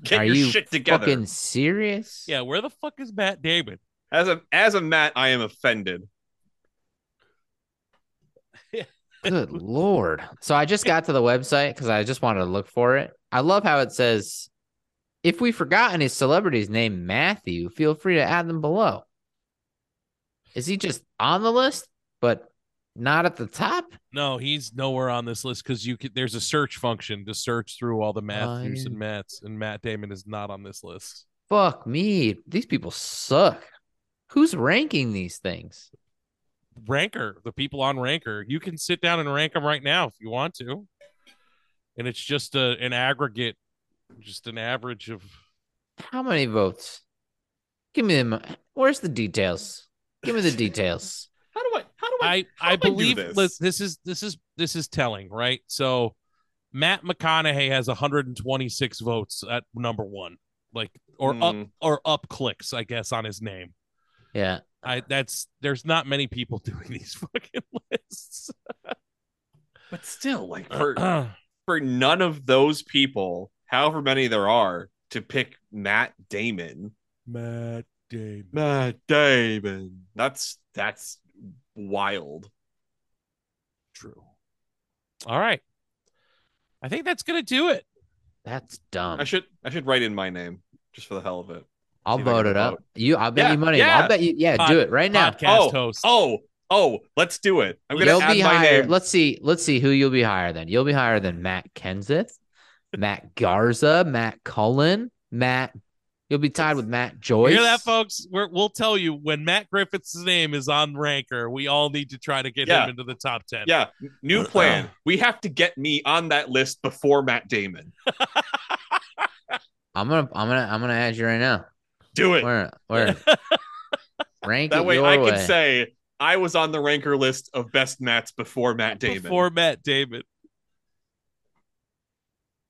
Speaker 3: get
Speaker 2: are
Speaker 3: your
Speaker 2: you
Speaker 3: shit together.
Speaker 2: fucking serious?
Speaker 1: Yeah, where the fuck is Matt Damon?
Speaker 3: As a as a Matt, I am offended.
Speaker 2: Good lord. So I just got to the website because I just wanted to look for it. I love how it says, if we forgot any celebrities named Matthew, feel free to add them below. Is he just on the list, but not at the top?
Speaker 1: No, he's nowhere on this list because you could there's a search function to search through all the Matthews
Speaker 2: yeah.
Speaker 1: and Matts, and Matt Damon is not on this list.
Speaker 2: Fuck me. These people suck. Who's ranking these things?
Speaker 1: Ranker, the people on Ranker, you can sit down and rank them right now if you want to. And it's just a, an aggregate, just an average of
Speaker 2: How many votes? Give me them. Where's the details? Give me the details.
Speaker 3: How do I? How do I?
Speaker 1: I
Speaker 3: how
Speaker 1: I
Speaker 3: do do
Speaker 1: believe
Speaker 3: this?
Speaker 1: this. this is this is this is telling, right? So Matt McConaughey has 126 votes at number one, like or up
Speaker 3: Hmm.
Speaker 1: or up clicks, I guess, on his name.
Speaker 2: Yeah.
Speaker 1: I that's there's not many people doing these fucking lists.
Speaker 3: But still, like for for none of those people, however many there are, to pick Matt Damon.
Speaker 1: Matt Damon.
Speaker 3: Matt Damon. That's that's wild.
Speaker 1: True. All right. I think that's gonna do it.
Speaker 2: That's dumb.
Speaker 3: I should I should write in my name just for the hell of it.
Speaker 2: I'll
Speaker 3: See if I
Speaker 2: vote it up.
Speaker 3: vote.
Speaker 2: You, I'll bet
Speaker 3: Yeah,
Speaker 2: you money.
Speaker 3: yeah.
Speaker 2: I'll bet you. Yeah,
Speaker 1: Pod-
Speaker 2: do it right now.
Speaker 1: podcast
Speaker 3: oh,
Speaker 1: host.
Speaker 3: oh, oh, let's do it. I'm gonna
Speaker 2: You'll
Speaker 3: add
Speaker 2: be
Speaker 3: my
Speaker 2: higher.
Speaker 3: name.
Speaker 2: Let's see. Let's see who you'll be higher than. You'll be higher than Matt Kenseth, Matt Garza, Matt Cullen, Matt. You'll be tied with Matt Joyce.
Speaker 1: Hear that, folks? We're, we'll tell you when Matt Griffith's name is on Ranker. We all need to try to get
Speaker 3: Yeah.
Speaker 1: him into the top ten.
Speaker 3: Yeah, new plan. we have to get me on that list before Matt Damon.
Speaker 2: I'm gonna. I'm gonna. I'm gonna add you right now.
Speaker 3: Do it.
Speaker 2: Where? Where? Rank
Speaker 3: That
Speaker 2: it
Speaker 3: way
Speaker 2: your
Speaker 3: I
Speaker 2: way.
Speaker 3: can say I was on the ranker list of best Matts before Matt Damon.
Speaker 1: Before Matt Damon.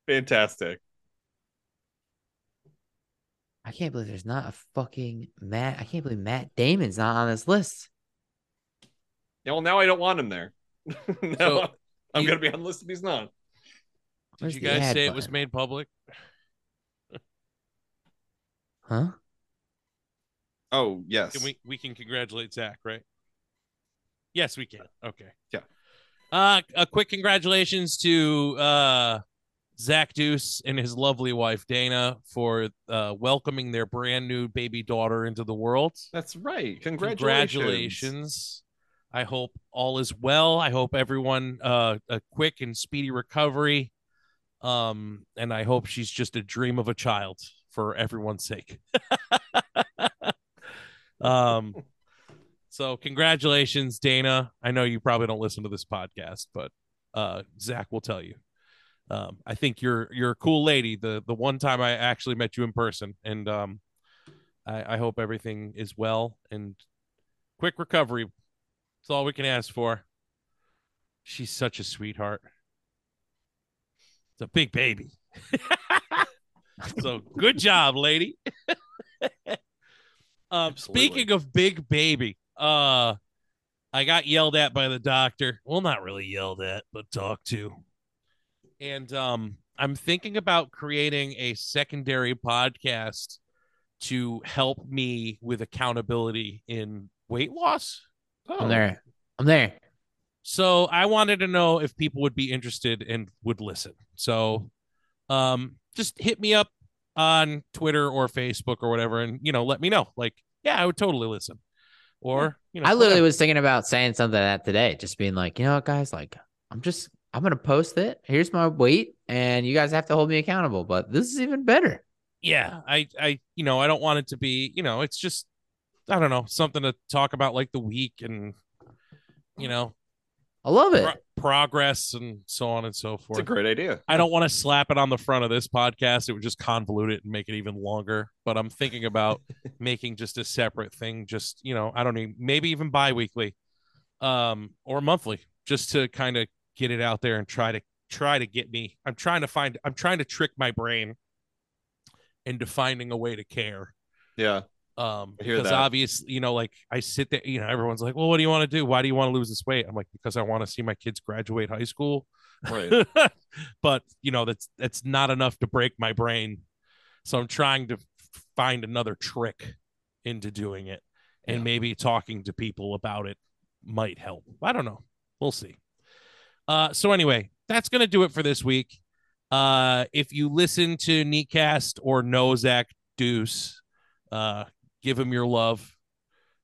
Speaker 3: Fantastic.
Speaker 2: I can't believe there's not a fucking Matt. I can't believe Matt Damon's not on this list.
Speaker 3: Yeah, well, now I don't want him there. now
Speaker 1: So,
Speaker 3: I'm going to be on the list if he's not.
Speaker 1: Did
Speaker 2: Where's
Speaker 1: you
Speaker 2: the
Speaker 1: guys
Speaker 2: ad
Speaker 1: say it was made public?
Speaker 2: Huh?
Speaker 3: Oh, yes.
Speaker 1: Can we we can congratulate Zach, right? Yes, we can. Okay.
Speaker 3: Yeah.
Speaker 1: Uh a quick congratulations to uh Zach Deuce and his lovely wife Dana for uh welcoming their brand new baby daughter into the world.
Speaker 3: That's right. Congratulations.
Speaker 1: Congratulations. I hope all is well. I hope everyone uh a quick and speedy recovery. Um and I hope she's just a dream of a child for everyone's sake. um so congratulations Dana. I know you probably don't listen to this podcast, but uh Zach will tell you. Um I think you're you're a cool lady. The the one time I actually met you in person and um I, I hope everything is well and quick recovery. That's all we can ask for. She's such a sweetheart. It's a big baby. so good job, lady. um, speaking of big baby, uh, I got yelled at by the doctor. Well, not really yelled at, but talked to. And um, I'm thinking about creating a secondary podcast to help me with accountability in weight loss.
Speaker 2: I'm there. I'm there.
Speaker 1: So I wanted to know if people would be interested and would listen. So um just hit me up on Twitter or Facebook or whatever and you know let me know. Like, yeah, I would totally listen. Or, you know,
Speaker 2: I literally
Speaker 1: whatever.
Speaker 2: was thinking about saying something like that today, just being like, you know what, guys, like, I'm just, I'm gonna post it. Here's my weight, and you guys have to hold me accountable. But this is even better.
Speaker 1: yeah, I I you know, I don't want it to be, you know, it's just I don't know, something to talk about like the week and you know,
Speaker 2: I love it.
Speaker 1: pro- progress and so on and so forth.
Speaker 3: It's a great idea.
Speaker 1: I don't want to slap it on the front of this podcast. It would just convolute it and make it even longer. But I'm thinking about making just a separate thing, just you know, I don't know, maybe even bi-weekly, um, or monthly, just to kind of get it out there and try to try to get me. I'm trying to find I'm trying to trick my brain into finding a way to care.
Speaker 3: Yeah.
Speaker 1: Um, because
Speaker 3: that.
Speaker 1: obviously, you know, like I sit there, you know, everyone's like, well, what do you want to do? Why do you want to lose this weight? I'm like, because I want to see my kids graduate high school.
Speaker 3: Right.
Speaker 1: but you know, that's that's not enough to break my brain. So I'm trying to find another trick into doing it. And
Speaker 3: Yeah.
Speaker 1: maybe talking to people about it might help. I don't know. We'll see. Uh, so anyway, that's gonna do it for this week. Uh, if you listen to Neatcast or know Zach Deuce, uh, give him your love,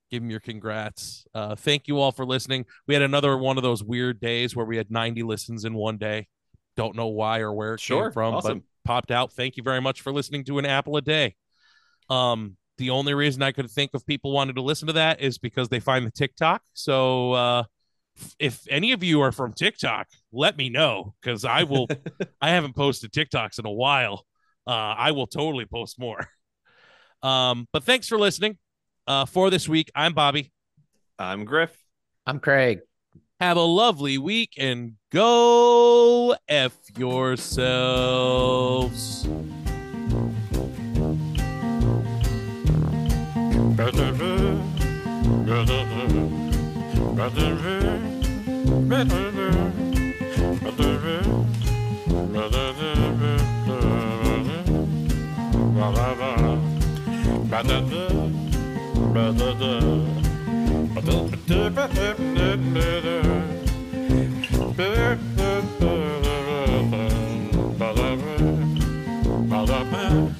Speaker 1: give him your congrats. Uh, thank you all for listening. We had another one of those weird days where we had 90 listens in one day. Don't know why or where it
Speaker 3: Sure.
Speaker 1: came from,
Speaker 3: Awesome.
Speaker 1: but popped out. Thank you very much for listening to an apple a day. Um, the only reason I could think of people wanted to listen to that is because they find the TikTok. So uh, if any of you are from TikTok, let me know because I will. I haven't posted TikToks in a while. Uh, I will totally post more. Um, but thanks for listening. Uh, for this week, I'm Bobby.
Speaker 3: I'm Griff.
Speaker 2: I'm Craig.
Speaker 1: Have a lovely week and go F yourselves.
Speaker 12: Ba-da-ba.